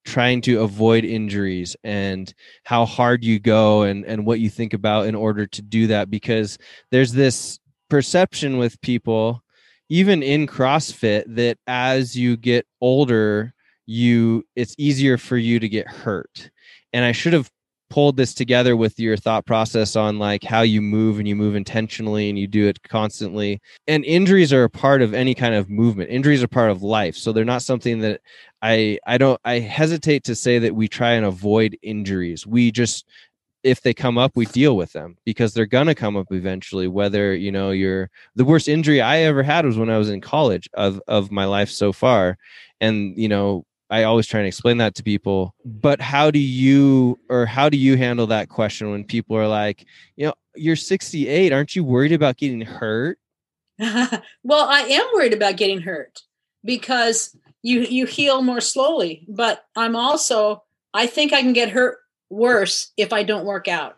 trying to avoid injuries and how hard you go and and what you think about in order to do that because there's this perception with people even in CrossFit that as you get older you it's easier for you to get hurt. And I should have pulled this together with your thought process on like how you move and you move intentionally and you do it constantly. And injuries are a part of any kind of movement. Injuries are part of life. So they're not something that i i don't i hesitate to say that we try and avoid injuries we just if they come up we deal with them because they're to come up eventually whether you know you're the worst injury i ever had was when i was in college of of my life so far and you know I always try and explain that to people. But how do you or how do you handle that question when people are like, you know, you're 68, aren't you worried about getting hurt? [LAUGHS] well, I am worried about getting hurt because you you heal more slowly, but I'm also I think I can get hurt worse if I don't work out.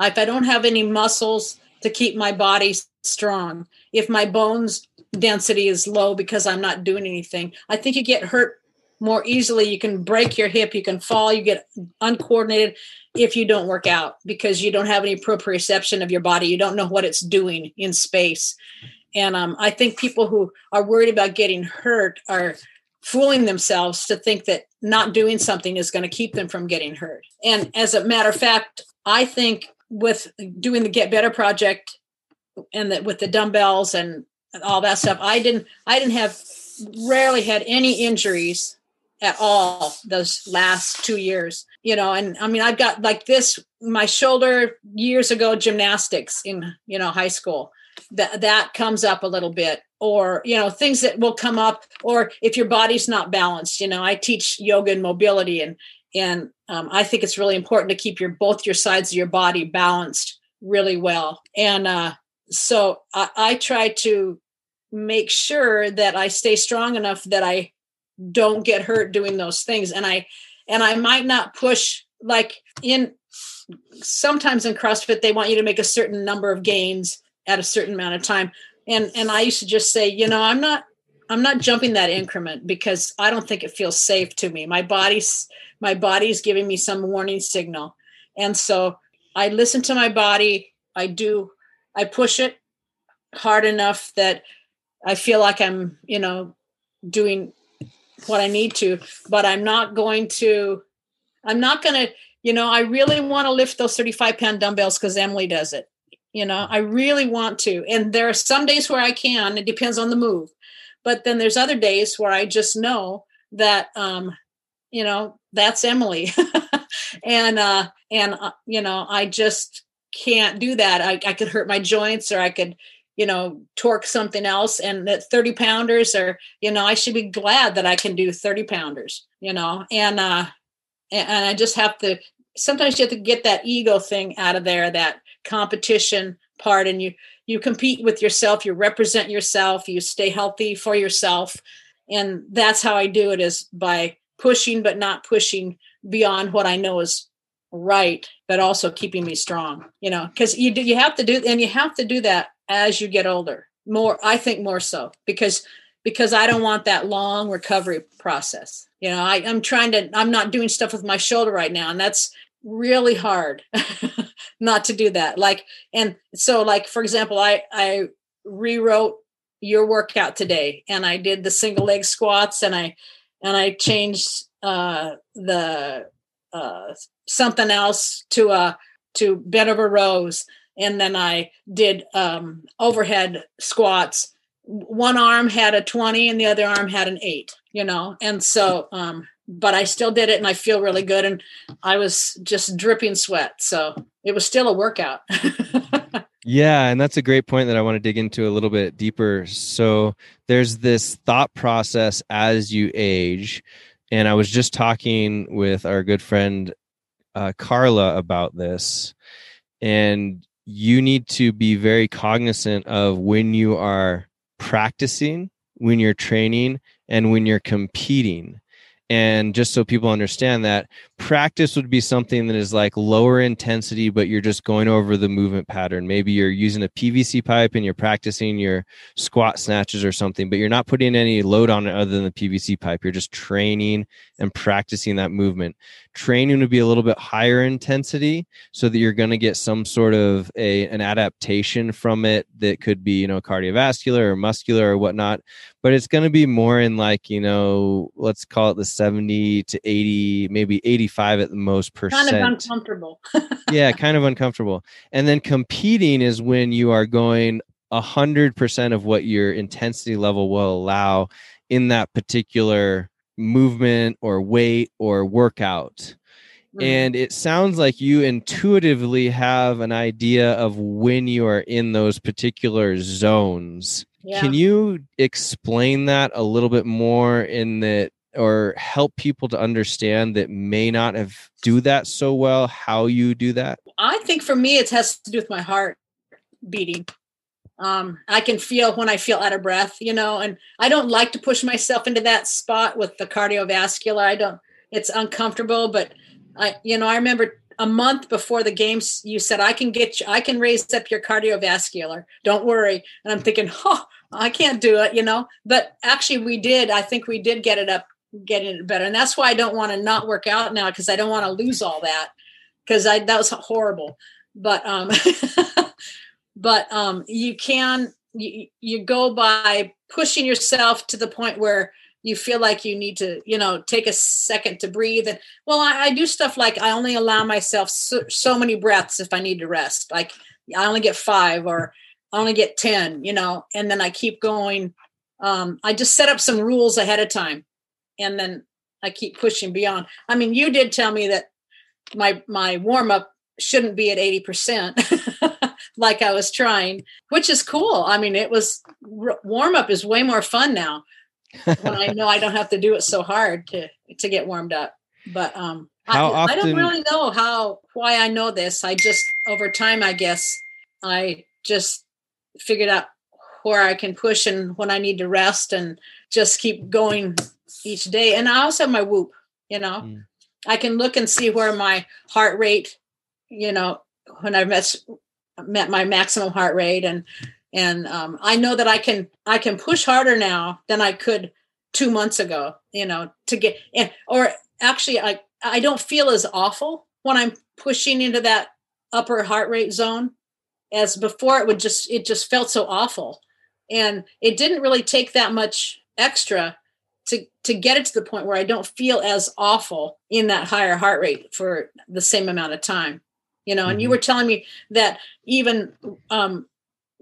If I don't have any muscles to keep my body strong, if my bones density is low because I'm not doing anything, I think you get hurt more easily. You can break your hip, you can fall, you get uncoordinated if you don't work out because you don't have any proprioception of your body. You don't know what it's doing in space. And um, I think people who are worried about getting hurt are fooling themselves to think that not doing something is going to keep them from getting hurt. And as a matter of fact, I think with doing the Get Better project and that with the dumbbells and all that stuff, I didn't I didn't have rarely had any injuries at all those last two years you know and i mean i've got like this my shoulder years ago gymnastics in you know high school that that comes up a little bit or you know things that will come up or if your body's not balanced you know i teach yoga and mobility and and um, i think it's really important to keep your both your sides of your body balanced really well. And uh, so I, I try to make sure that i stay strong enough that i don't get hurt doing those things. And i and i might not push like in sometimes in crossfit they want you to make a certain number of gains at a certain amount of time. And and i used to just say you know i'm not i'm not jumping that increment because i don't think it feels safe to me. My body's my body's giving me some warning signal. And so i listen to my body. I do I push it hard enough that I feel like I'm, you know, doing what I need to, but I'm not going to, I'm not going to, you know, I really want to lift those 35 pound dumbbells because Emily does it. You know, I really want to. And there are some days where I can, it depends on the move. But then there's other days where I just know that, um, you know, that's Emily. [LAUGHS] and, uh, and, uh, you know, I just can't do that. I, I could hurt my joints or I could, you know, torque something else. And that 30 pounders or you know, I should be glad that I can do 30 pounders, you know, and, uh, and, and I just have to, sometimes you have to get that ego thing out of there, that competition part. And you, you compete with yourself, you represent yourself, you stay healthy for yourself. And that's how I do it is by pushing, but not pushing beyond what I know is right, but also keeping me strong, you know, because you do, you have to do, and you have to do that as you get older more i think more so because because i don't want that long recovery process you know I, i'm trying to i'm not doing stuff with my shoulder right now and that's really hard [LAUGHS] not to do that like and so like for example i i rewrote your workout today and i did the single leg squats and i and i changed uh the uh something else to a to bent over rows and then I did um, overhead squats. One arm had a 20 and the other arm had an eight, you know, and so, um, but I still did it and I feel really good. And I was just dripping sweat. So it was still a workout. [LAUGHS] yeah. And that's a great point that I want to dig into a little bit deeper. So there's this thought process as you age. And I was just talking with our good friend uh, Carla about this. And you need to be very cognizant of when you are practicing, when you're training, and when you're competing. And just so people understand that practice would be something that is like lower intensity, but you're just going over the movement pattern. Maybe you're using a PVC pipe and you're practicing your squat snatches or something, but you're not putting any load on it other than the PVC pipe. You're just training and practicing that movement. Training would be a little bit higher intensity so that you're going to get some sort of a an adaptation from it that could be, you know, cardiovascular or muscular or whatnot. But it's going to be more in like, you know, let's call it the 70 to 80, maybe 85 at the most percent. Kind of uncomfortable. [LAUGHS] yeah, kind of uncomfortable. And then competing is when you are going a hundred percent of what your intensity level will allow in that particular movement or weight or workout. And it sounds like you intuitively have an idea of when you are in those particular zones. Yeah. Can you explain that a little bit more in that or help people to understand that may not have do that so well how you do that? I think for me it has to do with my heart beating um, I can feel when I feel out of breath, you know, and I don't like to push myself into that spot with the cardiovascular. I don't, it's uncomfortable, but I, you know, I remember a month before the games, you said, I can get you, I can raise up your cardiovascular. Don't worry. And I'm thinking, oh, I can't do it, you know, but actually we did. I think we did get it up, getting it better. And that's why I don't want to not work out now because I don't want to lose all that because I, that was horrible. But, um, [LAUGHS] but um, you can you, you go by pushing yourself to the point where you feel like you need to you know take a second to breathe. And well i, I do stuff like i only allow myself so, so, many breaths if i need to rest. Like i only get five or i only get ten you know and then i keep going. Um, i just set up some rules ahead of time and then i keep pushing beyond. I mean you did tell me that my my warm up shouldn't be at 80% [LAUGHS] like I was trying, which is cool. I mean, it was warm up is way more fun now when I know I don't have to do it so hard to to get warmed up. But um, how I, often... I don't really know how why I know this. I just over time, I guess, I just figured out where I can push and when I need to rest and just keep going each day. And I also have my whoop, you know. Mm. I can look and see where my heart rate, you know, when I've met met my maximum heart rate and and um, I know that I can I can push harder now than I could two months ago. You know, to get and or actually I I don't feel as awful when I'm pushing into that upper heart rate zone as before it would just it just felt so awful and it didn't really take that much extra to to get it to the point where I don't feel as awful in that higher heart rate for the same amount of time. You know, mm-hmm. and you mm-hmm. were telling me that even um,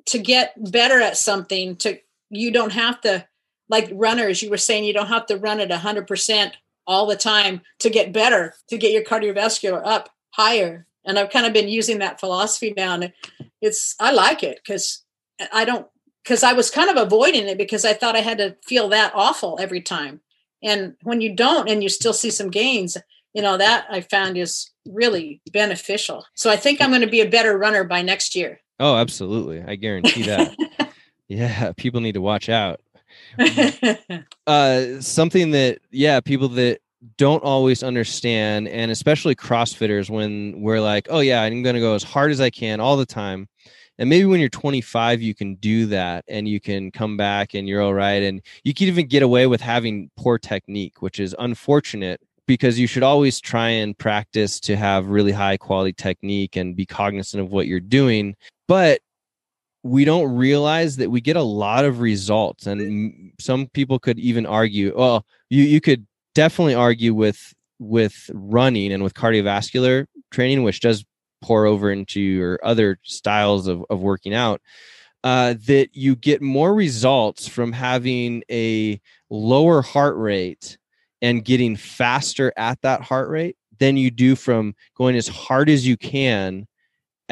to get better at something, to you don't have to like runners. You were saying you don't have to run at hundred percent all the time to get better, to get your cardiovascular up higher. And I've kind of been using that philosophy now, and it's I like it because I don't because I was kind of avoiding it because I thought I had to feel that awful every time. And when you don't and you still see some gains, you know, that I found is really beneficial. So I think I'm going to be a better runner by next year. Oh, absolutely. I guarantee that. [LAUGHS] yeah, people need to watch out. uh something that yeah, people that don't always understand and especially crossfitters when we're like, "Oh yeah, I'm going to go as hard as I can all the time." and maybe when you're 25 you can do that and you can come back and you're all right and you can even get away with having poor technique which is unfortunate because you should always try and practice to have really high quality technique and be cognizant of what you're doing but we don't realize that we get a lot of results and some people could even argue well you you could definitely argue with with running and with cardiovascular training which does pour over into your other styles of, of working out uh, that you get more results from having a lower heart rate and getting faster at that heart rate than you do from going as hard as you can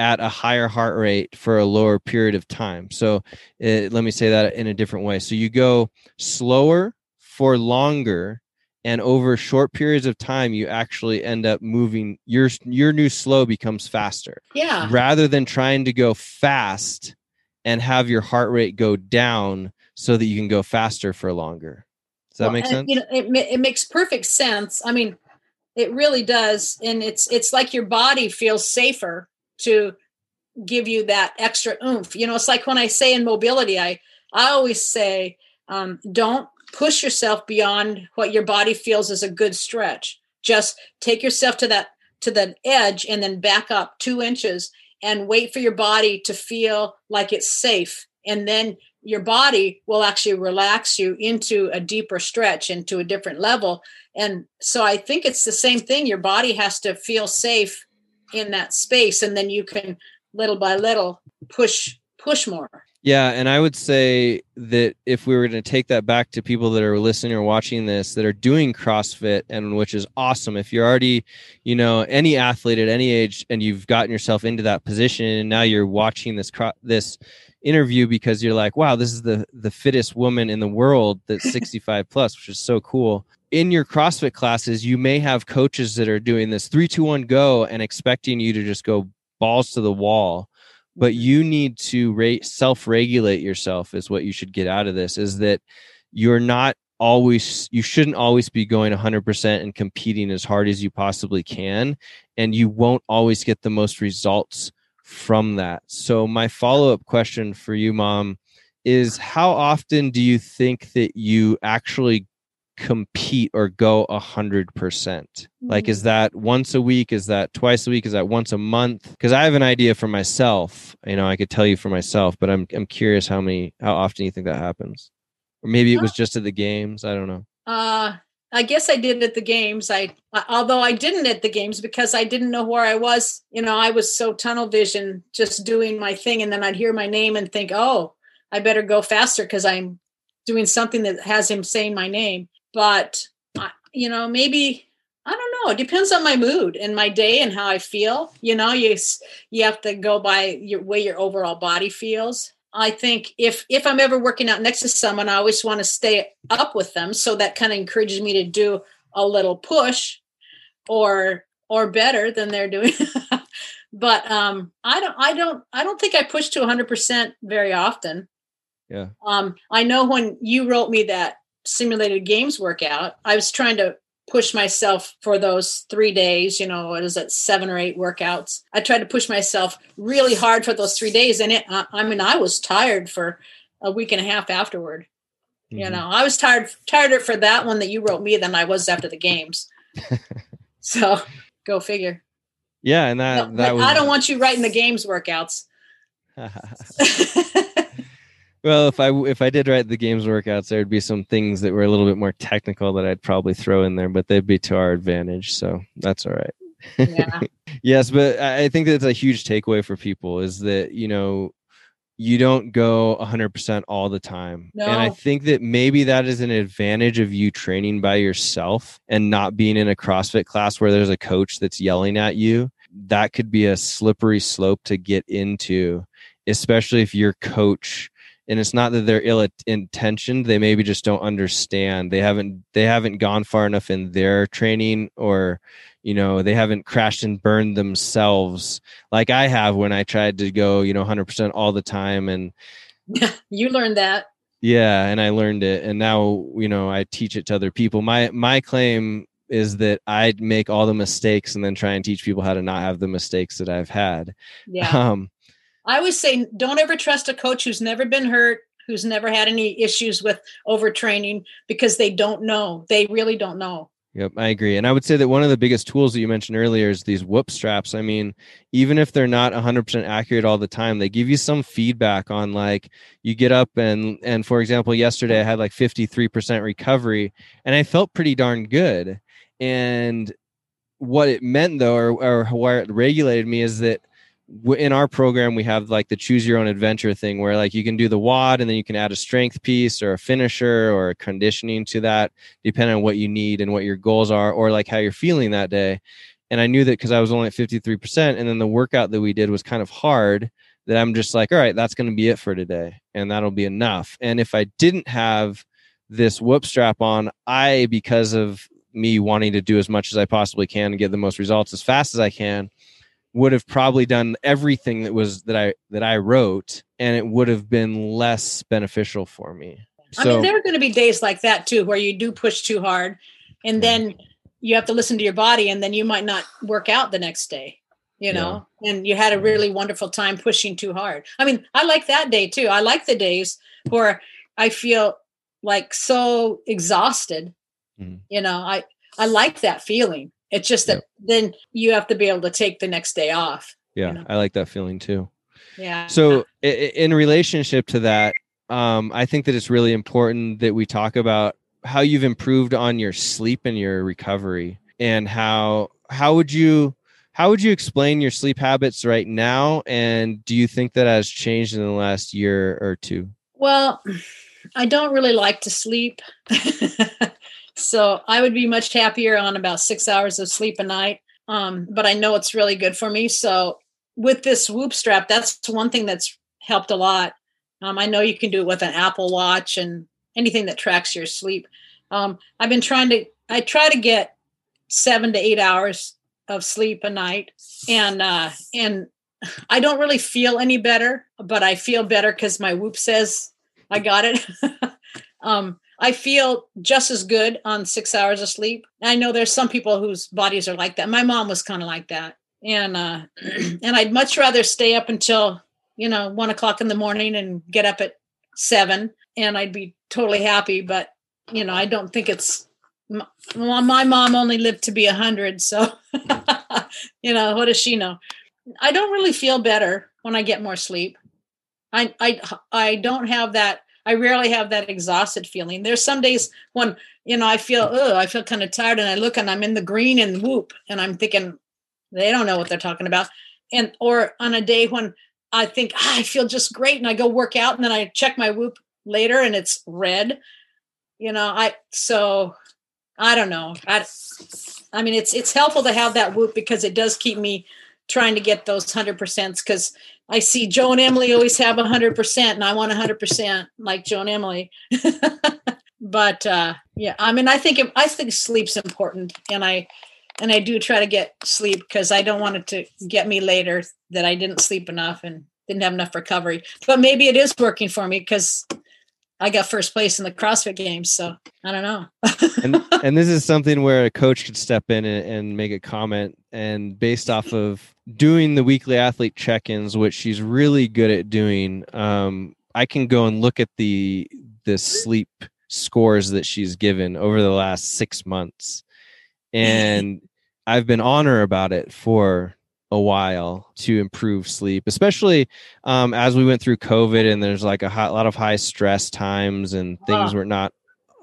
at a higher heart rate for a lower period of time. So uh, let me say that in a different way. So you go slower for longer and over short periods of time you actually end up moving your your new slow becomes faster. Yeah. Rather than trying to go fast and have your heart rate go down so that you can go faster for longer. Does that well, make sense? you know it, it makes perfect sense. I mean it really does and it's it's like your body feels safer to give you that extra oomph you know it's like when i say in mobility i i always say um, don't push yourself beyond what your body feels is a good stretch. Just take yourself to that to the edge and then back up two inches and wait for your body to feel like it's safe. And then your body will actually relax you into a deeper stretch, into a different level. And so I think it's the same thing. Your body has to feel safe in that space. And then you can little by little push push more. Yeah, and I would say that if we were going to take that back to people that are listening or watching this that are doing CrossFit and which is awesome. If you're already, you know, any athlete at any age and you've gotten yourself into that position and now you're watching this this interview because you're like, "Wow, this is the the fittest woman in the world that's [LAUGHS] 65 plus," which is so cool. In your CrossFit classes, you may have coaches that are doing this 3 2 1 go and expecting you to just go balls to the wall but mm-hmm. you need to rate self-regulate yourself is what you should get out of this is that you're not always you shouldn't always be going 100% and competing as hard as you possibly can and you won't always get the most results from that so my follow-up question for you mom is how often do you think that you actually compete or go a hundred percent? Like, is mm. that once a week? Is that twice a week? Is that once a month? Because I have an idea for myself. You know, I could tell you for myself, but I'm I'm curious how many how often you think that happens, or maybe it was just at the games. I don't know. Uh I guess I did at the games. I although I didn't at the games because I didn't know where I was. You know, I was so tunnel vision, just doing my thing, and then I'd hear my name and think, "Oh, I better go faster because I'm doing something that has him saying my name." but you know maybe i don't know it depends on my mood and my day and how i feel you know you you have to go by your way your overall body feels i think if if i'm ever working out next to someone i always want to stay up with them. So that kind of encourages me to do a little push or or better than they're doing. [LAUGHS] But um i don't i don't i don't think i push to 100% very often. Yeah. Um i know when you wrote me that simulated games workout, I was trying to push myself for those three days, you know, what is it, seven or eight workouts. I tried to push myself really hard for those three days. And it, I mean, I was tired for a week and a half afterward. Mm-hmm. You know, I was tired, tired for that one that you wrote me than I was after the games. [LAUGHS] so go figure. Yeah. And that, no, that was, I don't want you writing the games workouts. [LAUGHS] [LAUGHS] well, if I if I did write the games workouts, there'd be some things that were a little bit more technical that I'd probably throw in there, but they'd be to our advantage, so that's all right. Yeah. [LAUGHS] yes, but I think that's a huge takeaway for people is that you know you don't go 100% all the time. No. And I think that maybe that is an advantage of you training by yourself and not being in a CrossFit class where there's a coach that's yelling at you. That could be a slippery slope to get into, especially if your coach and it's not that they're ill intentioned they maybe just don't understand. They haven't they haven't gone far enough in their training or you know they haven't crashed and burned themselves like i have when i tried to go you know 100% all the time and [LAUGHS] you learned that. Yeah and i learned it and now you know i teach it to other people. My my claim is that i make all the mistakes and then try and teach people how to not have the mistakes that i've had. Yeah. Um i always say don't ever trust a coach who's never been hurt who's never had any issues with overtraining because they don't know they really don't know Yep, I agree. And I would say that one of the biggest tools that you mentioned earlier is these whoop straps. I mean, even if they're not 100% accurate all the time, they give you some feedback on like you get up and and for example, yesterday I had like 53% recovery and I felt pretty darn good. And what it meant though or, or where it regulated me is that in our program we have like the choose your own adventure thing where like you can do the WOD and then you can add a strength piece or a finisher or a conditioning to that depending on what you need and what your goals are or like how you're feeling that day. And i knew that because i was only at 53% and then the workout that we did was kind of hard that i'm just like all right that's going to be it for today and that'll be enough. And if i didn't have this whoop strap on i because of me wanting to do as much as i possibly can and get the most results as fast as i can would have probably done everything that was that I that I wrote and it would have been less beneficial for me. So, I mean there are going to be days like that too where you do push too hard and then you have to listen to your body and then you might not work out the next day you know? Yeah. and you had a really wonderful time pushing too hard. I mean i like that day too. I like the days where i feel like so exhausted mm-hmm. you know? I i like that feeling it's just that then you have to be able to take the next day off. Yeah, you know? I like that feeling too. Yeah. So in relationship to that, um, I think that it's really important that we talk about how you've improved on your sleep and your recovery, and how how would you how would you explain your sleep habits right now, and do you think that has changed in the last year or two? Well, I don't really like to sleep. [LAUGHS] So I would be much happier on about six hours of sleep a night. Um, but I know it's really good for me. So with this Whoop strap, that's one thing that's helped a lot. Um, I know you can do it with an Apple Watch and anything that tracks your sleep. Um, I've been trying to. I try to get seven to eight hours of sleep a night, and uh, and I don't really feel any better, but I feel better because my Whoop says I got it. [LAUGHS] um, I feel just as good on six hours of sleep. I know there's some people whose bodies are like that. My mom was kind of like that. And uh [CLEARS THROAT] and I'd much rather stay up until, you know, one o'clock in the morning and get up at seven and I'd be totally happy. But, you know, I don't think it's well, my mom only lived to be a hundred, so [LAUGHS] you know, what does she know? I don't really feel better when I get more sleep. I I I don't have that I rarely have that exhausted feeling. There's some days when, you know, I feel, oh, I feel kind of tired and I look and I'm in the green and whoop and I'm thinking they don't know what they're talking about. And, or on a day when I think ah, I feel just great and I go work out and then I check my whoop later and it's red, you know, I, so I don't know. I, I mean, it's, it's helpful to have that whoop because it does keep me trying to get those hundred percents because I see Joe and Emily always have a hundred percent, and I want a hundred percent like Joe and Emily. [LAUGHS] but uh, yeah, I mean, I think I think sleep's important, and I and I do try to get sleep because I don't want it to get me later that I didn't sleep enough and didn't have enough recovery. But maybe it is working for me because I got first place in the CrossFit Games, so I don't know. and, [LAUGHS] and this is something where a coach could step in and, and, make a comment, and based off of doing the weekly athlete check-ins, which she's really good at doing, um, I can go and look at the the sleep scores that she's given over the last six months, [LAUGHS] and I've been on her about it for a while to improve sleep, especially um, as we went through COVID and there's like a, a lot of high stress times and things were not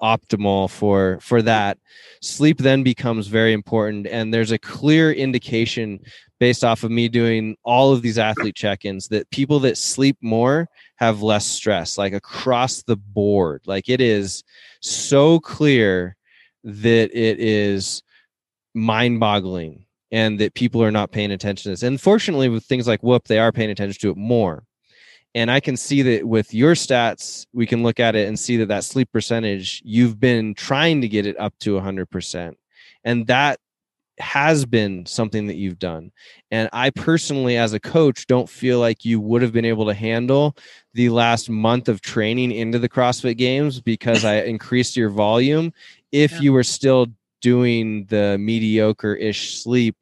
optimal for for that sleep then becomes very important and there's a clear indication based off of me doing all of these athlete check-ins that people that sleep more have less stress like across the board. Like it is so clear that it is mind-boggling and that people are not paying attention to this. And fortunately, with things like Whoop, they are paying attention to it more. And I can see that with your stats, we can look at it and see that that sleep percentage, you've been trying to get it up to 100%. And that has been something that you've done. And I personally, as a coach, don't feel like you would have been able to handle the last month of training into the CrossFit games because I [LAUGHS] increased your volume if yeah. you were still doing the mediocre ish sleep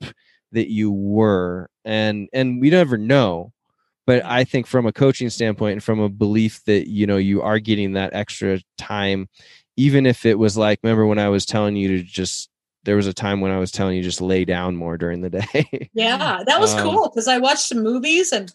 that you were. And and we never know. But i think from a coaching standpoint and from a belief that you know you are getting that extra time even if it was like remember when i was telling you to just there was a time when i was telling you just lay down more during the [LAUGHS] day? Yeah that was um, cool because i watched some movies and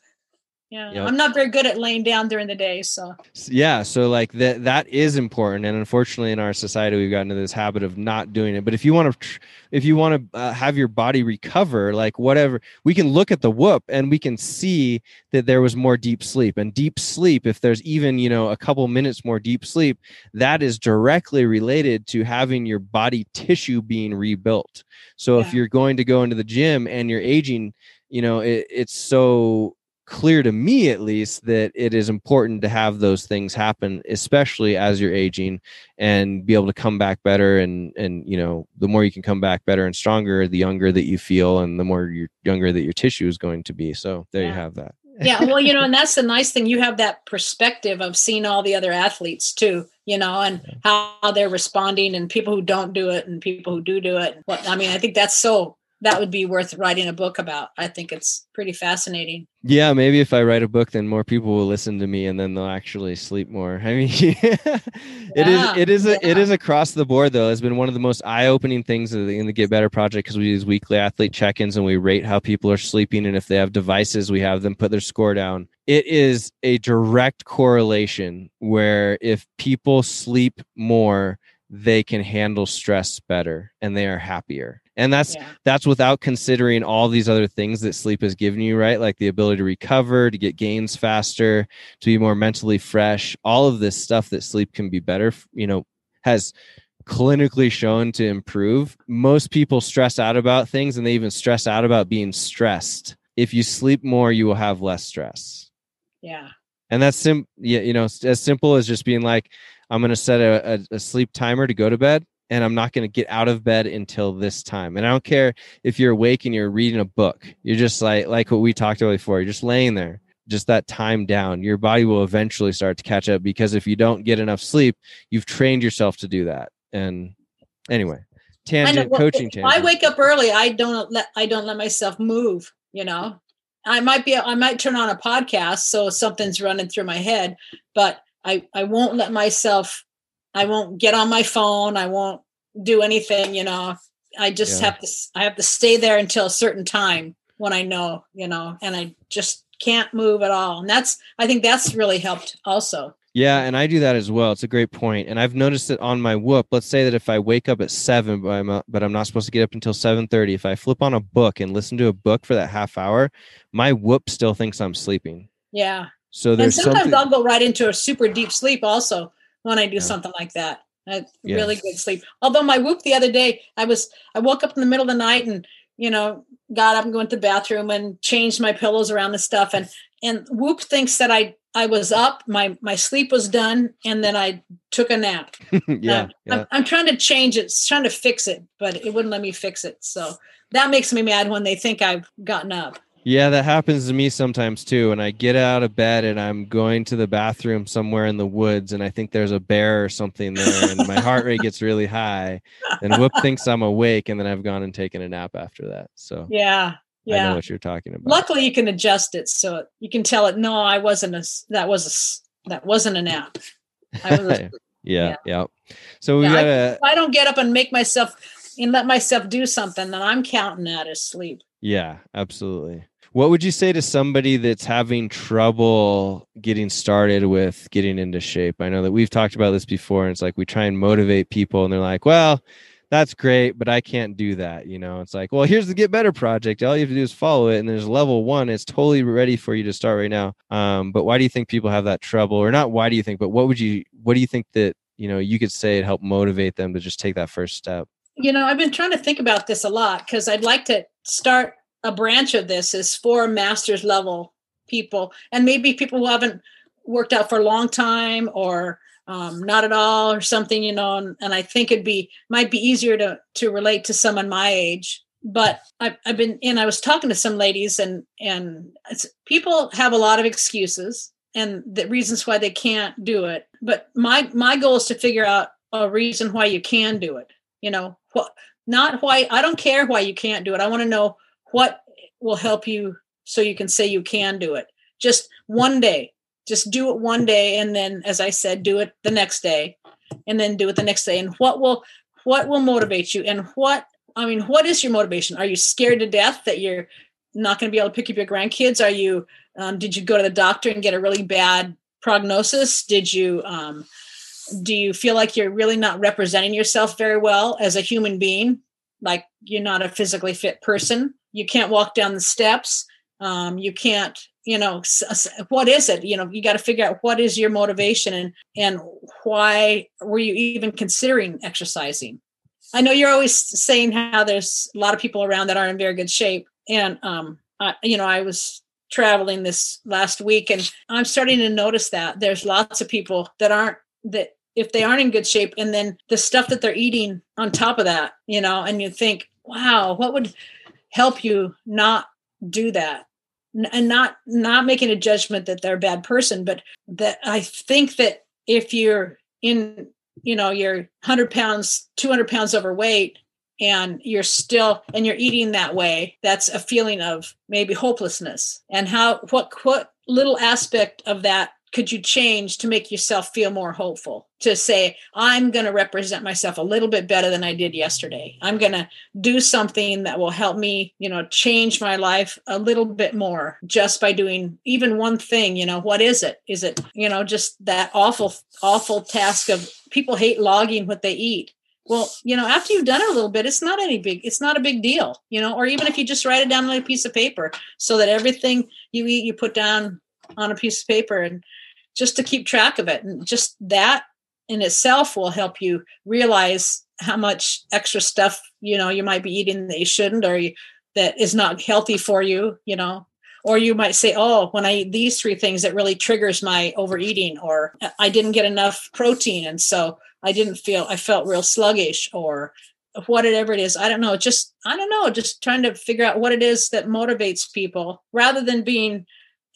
yeah yep. i'm not very good at laying down during the day so yeah so like that that is important and unfortunately in our society we've gotten into this habit of not doing it but if you want to if you want to uh, have your body recover like whatever we can look at the whoop and we can see that there was more deep sleep and deep sleep if there's even you know a couple minutes more deep sleep that is directly related to having your body tissue being rebuilt so yeah. if you're going to go into the gym and you're aging you know it, it's so clear to me at least that it is important to have those things happen especially as you're aging and be able to come back better and and you know the more you can come back better and stronger the younger that you feel and the more you're younger that your tissue is going to be. So there yeah. you have that. Yeah [LAUGHS] well you know and that's the nice thing you have that perspective of seeing all the other athletes too you know and how they're responding and people who don't do it and people who do do it what i mean i think that's so that would be worth writing a book about. I think it's pretty fascinating. Yeah, maybe if I write a book, then more people will listen to me, and then they'll actually sleep more. [LAUGHS] I mean, [LAUGHS] it yeah, is it is a, yeah. it is across the board though. It's been one of the most eye opening things in the Get Better project because we use weekly athlete check ins and we rate how people are sleeping, and if they have devices, we have them put their score down. It is a direct correlation where if people sleep more, they can handle stress better and they are happier and that's yeah. that's without considering all these other things that sleep has given you right? Like the ability to recover to get gains faster to be more mentally fresh. All of this stuff that sleep can be better you know has clinically shown to improve. Most people stress out about things and they even stress out about being stressed. If you sleep more you will have less stress. Yeah. And that's sim yeah you know as simple as just being like i'm going to set a, a, a sleep timer to go to bed and I'm not going to get out of bed until this time. And I don't care if you're awake and you're reading a book. You're just like like what we talked about before. You're just laying there. Just that time down. Your body will eventually start to catch up because if you don't get enough sleep, you've trained yourself to do that. And anyway, tangent well, coaching tangent. I wake up early. I don't let I don't let myself move, you know. I might be I might turn on a podcast so something's running through my head, but I I won't let myself I won't get on my phone. I won't do anything, you know. I just yeah. have to I have to stay there until a certain time when I know, you know, and I just can't move at all. And that's I think that's really helped also. Yeah, and I do that as well. It's a great point. And I've noticed it on my whoop. Let's say that if I wake up at seven, but I'm, uh, but I'm not supposed to get up until seven thirty. If I flip on a book and listen to a book for that half hour, my whoop still thinks I'm sleeping. Yeah. So there's and sometimes something... I'll go right into a super deep sleep also when I do yeah. something like that. I yeah. really good sleep. Although my whoop the other day, I was I woke up in the middle of the night and you know got up and went to the bathroom and changed my pillows around and stuff. And and whoop thinks that I I was up, my my sleep was done, and then I took a nap. [LAUGHS] yeah, yeah. I'm, I'm, trying to change it, trying to fix it, but it wouldn't let me fix it. So that makes me mad when they think I've gotten up. Yeah, that happens to me sometimes too. And I get out of bed and I'm going to the bathroom somewhere in the woods and I think there's a bear or something there and my heart rate gets really high. And Whoop thinks I'm awake and then I've gone and taken a nap after that. So Yeah. Yeah. I know what you're talking about. Luckily you can adjust it so you can tell it no, I wasn't a that was a that wasn't a nap. I was a, [LAUGHS] yeah, yeah, yeah. So we yeah, gotta I, I don't get up and make myself and let myself do something, then I'm counting that as sleep. Yeah, absolutely. What would you say to somebody that's having trouble getting started with getting into shape? I know that we've talked about this before, and it's like we try and motivate people, and they're like, well, that's great, but I can't do that. You know, it's like, well, here's the Get Better project. All you have to do is follow it, and there's level one. It's totally ready for you to start right now. Um, but why do you think people have that trouble, or not? Why do you think? But what would you? What do you think that you know you could say to help motivate them to just take that first step? You know, I've been trying to think about this a lot because I'd like to start a branch of this is for master's level people. And maybe people who haven't worked out for a long time or um, not at all or something you know and, and, i think it'd be might be easier to to relate to someone my age. But I've, I've been and i was talking to some ladies and and people have a lot of excuses and the reasons why they can't do it. But my my goal is to figure out a reason why you can do it you know what not why i don't care why you can't do it. I want to know what will help you so you can say you can do it. Just one day. Just do it one day and then as i said do it the next day and then do it the next day. And what will what will motivate you? And what i mean what is your motivation? Are you scared to death that you're not going to be able to pick up your grandkids? Are you um, did you go to the doctor and get a really bad prognosis? Did you um, do you feel like you're really not representing yourself very well as a human being? Like you're not a physically fit person you can't walk down the steps um, you can't you know what is it? You know you got to figure out what is your motivation and and why were you even considering exercising? I know you're always saying how there's a lot of people around that aren't in very good shape and um I, you know i was traveling this last week and i'm starting to notice that there's lots of people that aren't that if they aren't in good shape and then the stuff that they're eating on top of that you know and you think wow what would help you not do that. And not not making a judgment that they're a bad person but that i think that if you're in you know you're 100 pounds 200 pounds overweight and you're still and you're eating that way that's a feeling of maybe hopelessness. And how what what little aspect of that could you change to make yourself feel more hopeful? To say i'm going to represent myself a little bit better than i did yesterday. I'm going to do something that will help me you know change my life a little bit more just by doing even one thing you know what is it? Is it you know just that awful awful task of people hate logging what they eat? Well you know after you've done it a little bit it's not any big it's not a big deal you know or even if you just write it down on a piece of paper so that everything you eat you put down on a piece of paper and just to keep track of it. And just that in itself will help you realize how much extra stuff, you know, you might be eating that you shouldn't or you, that is not healthy for you, you know. Or you might say, oh, when I eat these three things, it really triggers my overeating, or I didn't get enough protein. And so I didn't feel, I felt real sluggish, or whatever it is. I don't know. Just, I don't know, just trying to figure out what it is that motivates people rather than being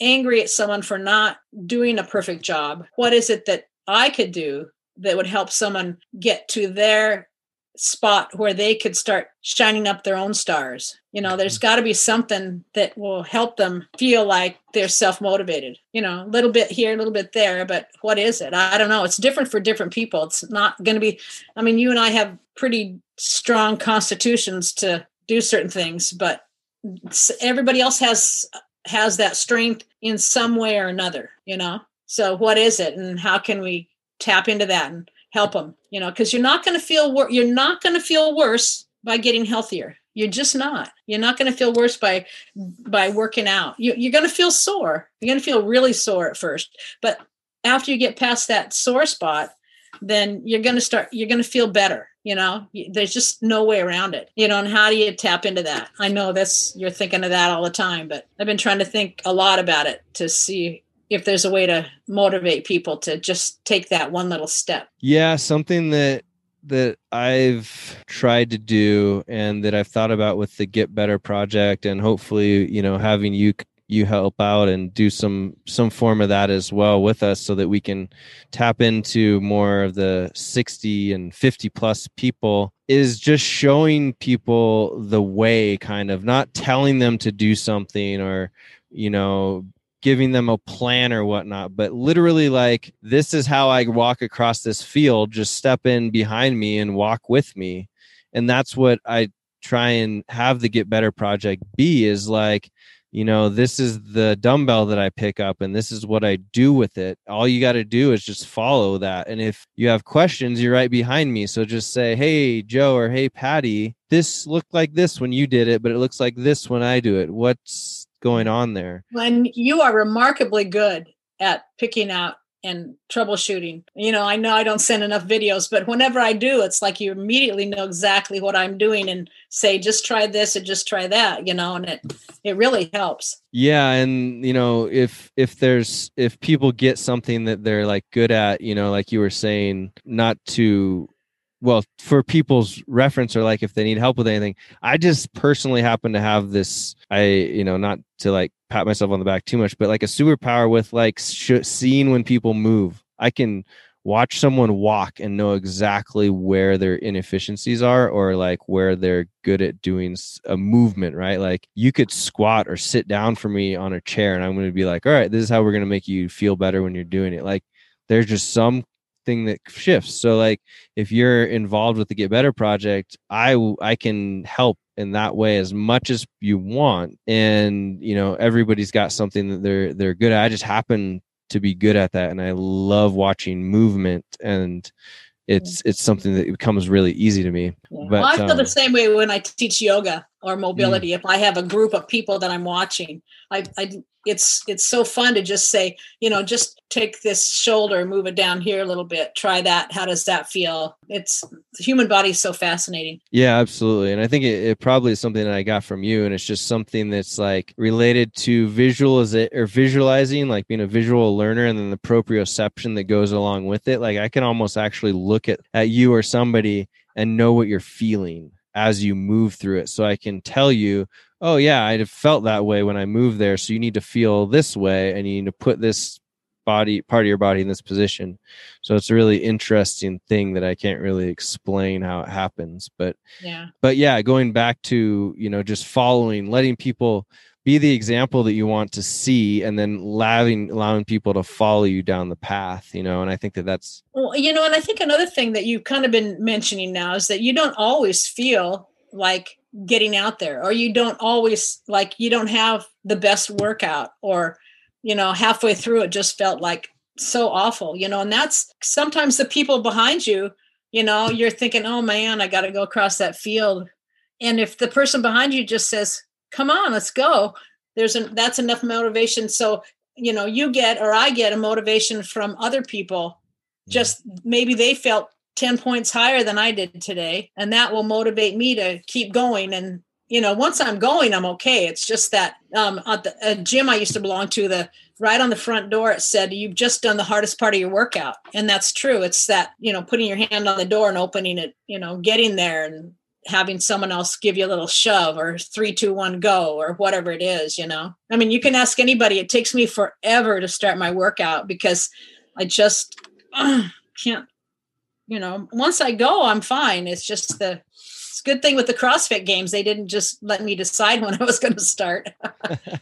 angry at someone for not doing a perfect job, what is it that I could do that would help someone get to their spot where they could start shining up their own stars. You know, there's got to be something that will help them feel like they're self motivated. You know, a little bit here, a little bit there, but what is it? I don't know. It's different for different people. It's not going to be, I mean, you and I have pretty strong constitutions to do certain things, but everybody else has has that strength in some way or another, you know? So what is it and how can we tap into that and help them, you know, because you're not going to feel wor- you're not going to feel worse by getting healthier. You're just not. You're not going to feel worse by by working out. You, you're going to feel sore. You're going to feel really sore at first, but after you get past that sore spot, then you're going to start. You're going to feel better you know there's just no way around it you know and how do you tap into that? I know that's you're thinking of that all the time but i've been trying to think a lot about it to see if there's a way to motivate people to just take that one little step. Yeah something that that I've tried to do and that I've thought about with the Get Better project and hopefully, you know, having you you help out and do some some form of that as well with us so that we can tap into more of the 60 and 50 plus people is just showing people the way kind of not telling them to do something or you know giving them a plan or whatnot but literally like this is how i walk across this field just step in behind me and walk with me. And that's what i try and have the get better project be is like you know this is the dumbbell that i pick up and this is what i do with it. All you got to do is just follow that. And if you have questions you're right behind me. So just say hey joe or hey patty this looked like this when you did it but it looks like this when i do it. What's going on there? When you are remarkably good at picking out and troubleshooting. You know, I know I don't send enough videos, but whenever I do, it's like you immediately know exactly what I'm doing and say, just try this and just try that, you know, and it it really helps. Yeah, and you know, if if there's if people get something that they're like good at, you know, like you were saying, not to well for people's reference or like if they need help with anything i just personally happen to have this i you know not to like pat myself on the back too much but like a superpower with like sh- seeing when people move. I can watch someone walk and know exactly where their inefficiencies are or like where they're good at doing a movement right? Like you could squat or sit down for me on a chair and i'm going to be like all right this is how we're going to make you feel better when you're doing it. Like there's just some thing that shifts. So like if you're involved with the Get Better project, I I can help in that way as much as you want. And you know, everybody's got something that they're they're good at. I just happen to be good at that and I love watching movement and it's it's something that becomes really easy to me. Yeah. But well, I feel um, the same way when I teach yoga or mobility. Mm. If I have a group of people that I'm watching, I, I it's it's so fun to just say you know just take this shoulder move it down here a little bit try that how does that feel it's the human body is so fascinating yeah absolutely and i think it, it probably is something that i got from you and it's just something that's like related to visualize or visualizing like being a visual learner and then the proprioception that goes along with it like i can almost actually look at at you or somebody and know what you're feeling as you move through it. So i can tell you oh yeah i felt that way when i moved there so you need to feel this way and you need to put this body part of your body in this position. So it's a really interesting thing that i can't really explain how it happens but yeah. but yeah going back to you know just following letting people be the example that you want to see and then allowing allowing people to follow you down the path you know and i think that that's well you know and i think another thing that you've kind of been mentioning now is that you don't always feel like getting out there or you don't always like you don't have the best workout or you know halfway through it just felt like so awful you know and that's sometimes the people behind you you know you're thinking oh man i got to go across that field. And if the person behind you just says come on let's go there's an, that's enough motivation so you know you get or i get a motivation from other people just maybe they felt 10 points higher than I did today. And that will motivate me to keep going. And, you know, once I'm going, I'm okay. It's just that um, at the a gym I used to belong to, the right on the front door, it said, You've just done the hardest part of your workout. And that's true. It's that, you know, putting your hand on the door and opening it, you know, getting there and having someone else give you a little shove or three, two, one, go or whatever it is, you know. I mean, you can ask anybody. It takes me forever to start my workout because I just uh, can't you know, once I go, I'm fine. It's just the it's good thing with the CrossFit games. They didn't just let me decide [LAUGHS] when I was going to start.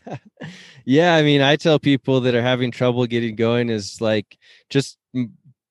[LAUGHS] yeah. I mean, I tell people that are having trouble getting going is like, just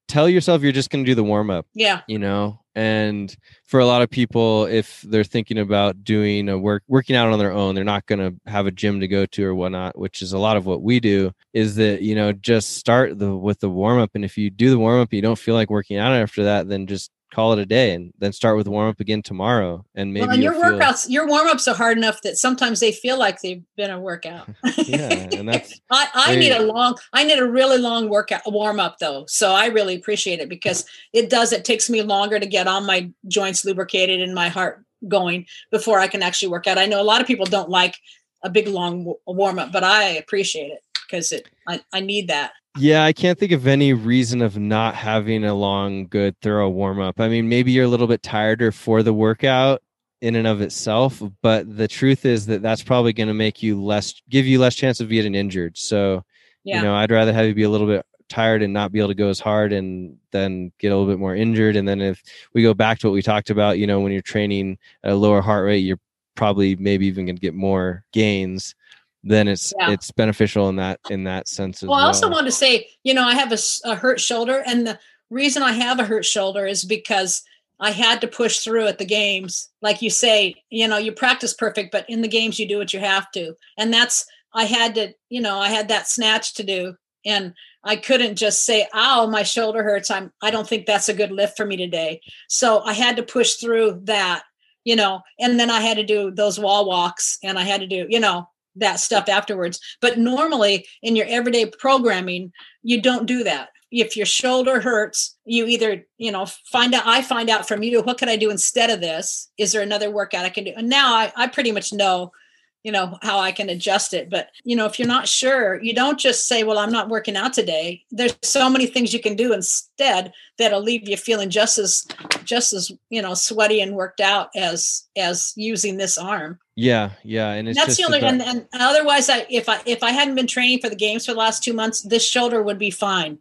tell yourself you're just going to do the warm up. Yeah. You know, and for a lot of people if they're thinking about doing a work working out on their own they're not going to have a gym to go to or whatnot which is a lot of what we do is that you know just start the with the warm up and if you do the warm up you don't feel like working out after that then just call it a day and then start with warm up again tomorrow and maybe well, and your workouts your warm-ups are hard enough that sometimes they feel like they've been a workout. [LAUGHS] Yeah and that's [LAUGHS] i, I need a long i need a really long workout warm up though so i really appreciate it because it does it takes me longer to get all my joints lubricated and my heart going before i can actually work out. I know a lot of people don't like a big long warm up but i appreciate it because it I, I need that yeah, I can't think of any reason of not having a long, good, thorough warm up. I mean, maybe you're a little bit tireder for the workout in and of itself, but the truth is that that's probably going to make you less, give you less chance of getting injured. So, yeah. you know, I'd rather have you be a little bit tired and not be able to go as hard and then get a little bit more injured. And then if we go back to what we talked about, you know, when you're training at a lower heart rate, you're probably maybe even going to get more gains then it's yeah. it's beneficial in that in that sense well, well, I also want to say, you know, I have a, a, hurt shoulder, and the reason I have a hurt shoulder is because I had to push through at the games. Like you say, you know, you practice perfect, but in the games you do what you have to. And that's I had to, you know, I had that snatch to do. And I couldn't just say, "Ow, my shoulder hurts." I'm I don't think that's a good lift for me today. So I had to push through that, you know, and then I had to do those wall walks and I had to do, you know, that stuff afterwards. But normally in your everyday programming, you don't do that. If your shoulder hurts, you either, you know, find out, I find out from you, what can I do instead of this? Is there another workout I can do? And now I, I pretty much know you know how i can adjust it. But you know if you're not sure you don't just say well i'm not working out today. There's so many things you can do instead that'll leave you feeling just as just as you know sweaty and worked out as as using this arm. Yeah yeah and that's the only about- and, and otherwise i if i if i hadn't been training for the games for the last two months this shoulder would be fine.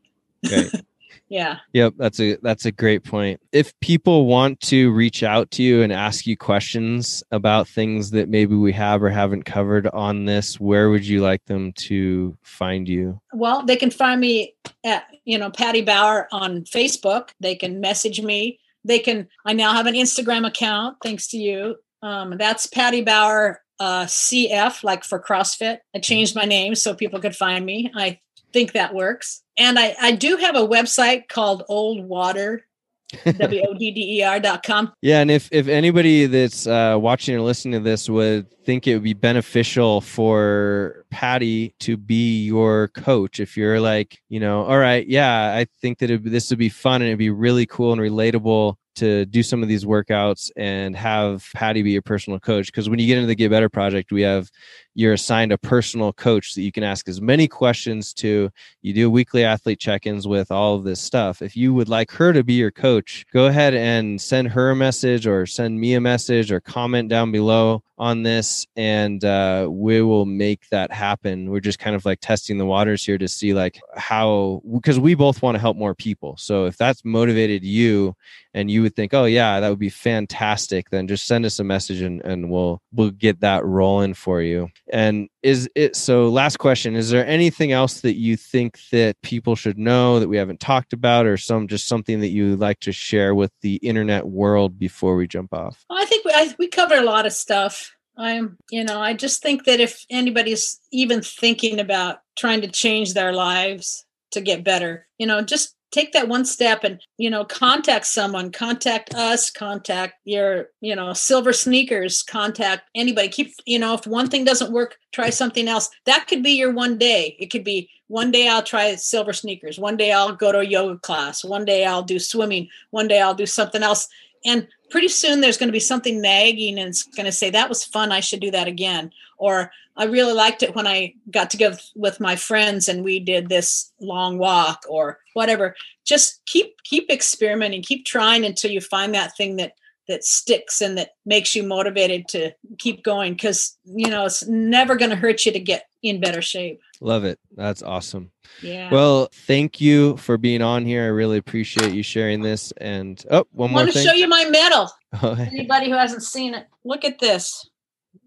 Right [LAUGHS] yeah. Yep that's a that's a great point. If people want to reach out to you and ask you questions about things that maybe we have or haven't covered on this where would you like them to find you? Well they can find me at you know patty bauer on facebook. They can message me. They can i now have an instagram account thanks to you. Um, that's patty bauer uh, cf like for crossfit. I changed my name so people could find me. I think that works. And I, I do have a website called Old Wodder, [LAUGHS] W O D D E R dot com. Yeah. And if, if anybody that's uh, watching or listening to this would think it would be beneficial for Patty to be your coach, if you're like, you know, all right, yeah, I think that it, this would be fun and it'd be really cool and relatable to do some of these workouts and have Patty be your personal coach. Because when you get into the Get Better project, we have you're assigned a personal coach that you can ask as many questions to. You do weekly athlete check ins with all of this stuff. If you would like her to be your coach, go ahead and send her a message or send me a message or comment down below on this and uh, we will make that happen we're just kind of like testing the waters here to see like how because we both want to help more people so if that's motivated you and you would think oh yeah that would be fantastic then just send us a message and, and we'll we'll get that rolling for you and is it so last question is there anything else that you think that people should know that we haven't talked about or some just something that you like to share with the internet world before we jump off? I think we, I, we covered a lot of stuff. I'm you know i just think that if anybody's even thinking about trying to change their lives to get better you know just take that one step and you know contact someone contact us contact your you know silver sneakers contact anybody. Keep you know if one thing doesn't work try something else. That could be your one day. It could be one day i'll try silver sneakers. One day i'll go to a yoga class. One day i'll do swimming. One day i'll do something else. And pretty soon there's going to be something nagging and it's going to say that was fun i should do that again. Or i really liked it when i got to together with my friends and we did this long walk or whatever. Just keep keep experimenting keep trying until you find that thing that that sticks and that makes you motivated to keep going because you know it's never going to hurt you to get in better shape. Love it. That's awesome. Yeah. Well thank you for being on here. I really appreciate you sharing this. And oh one more I want to show you my medal. [LAUGHS] Oh, Anybody who hasn't seen it look at this.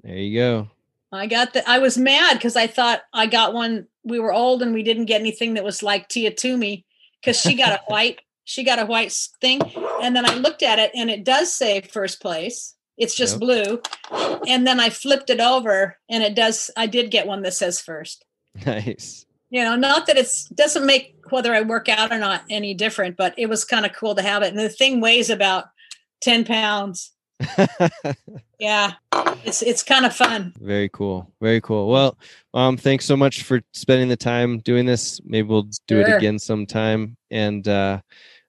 There you go. I got the i was mad because i thought i got one we were old and we didn't get anything that was like tia toomey because she got a [LAUGHS] white she got a white thing and then i looked at it and it does say first place. It's just yep. blue. And then i flipped it over and it does i did get one that says first. Nice. You know not that it's doesn't make whether i work out or not any different but it was kind of cool to have it. And the thing weighs about 10 pounds. [LAUGHS] Yeah it's it's kind of fun. Very cool. Very cool. Well um thanks so much for spending the time doing this. Maybe we'll do sure. it again sometime. And uh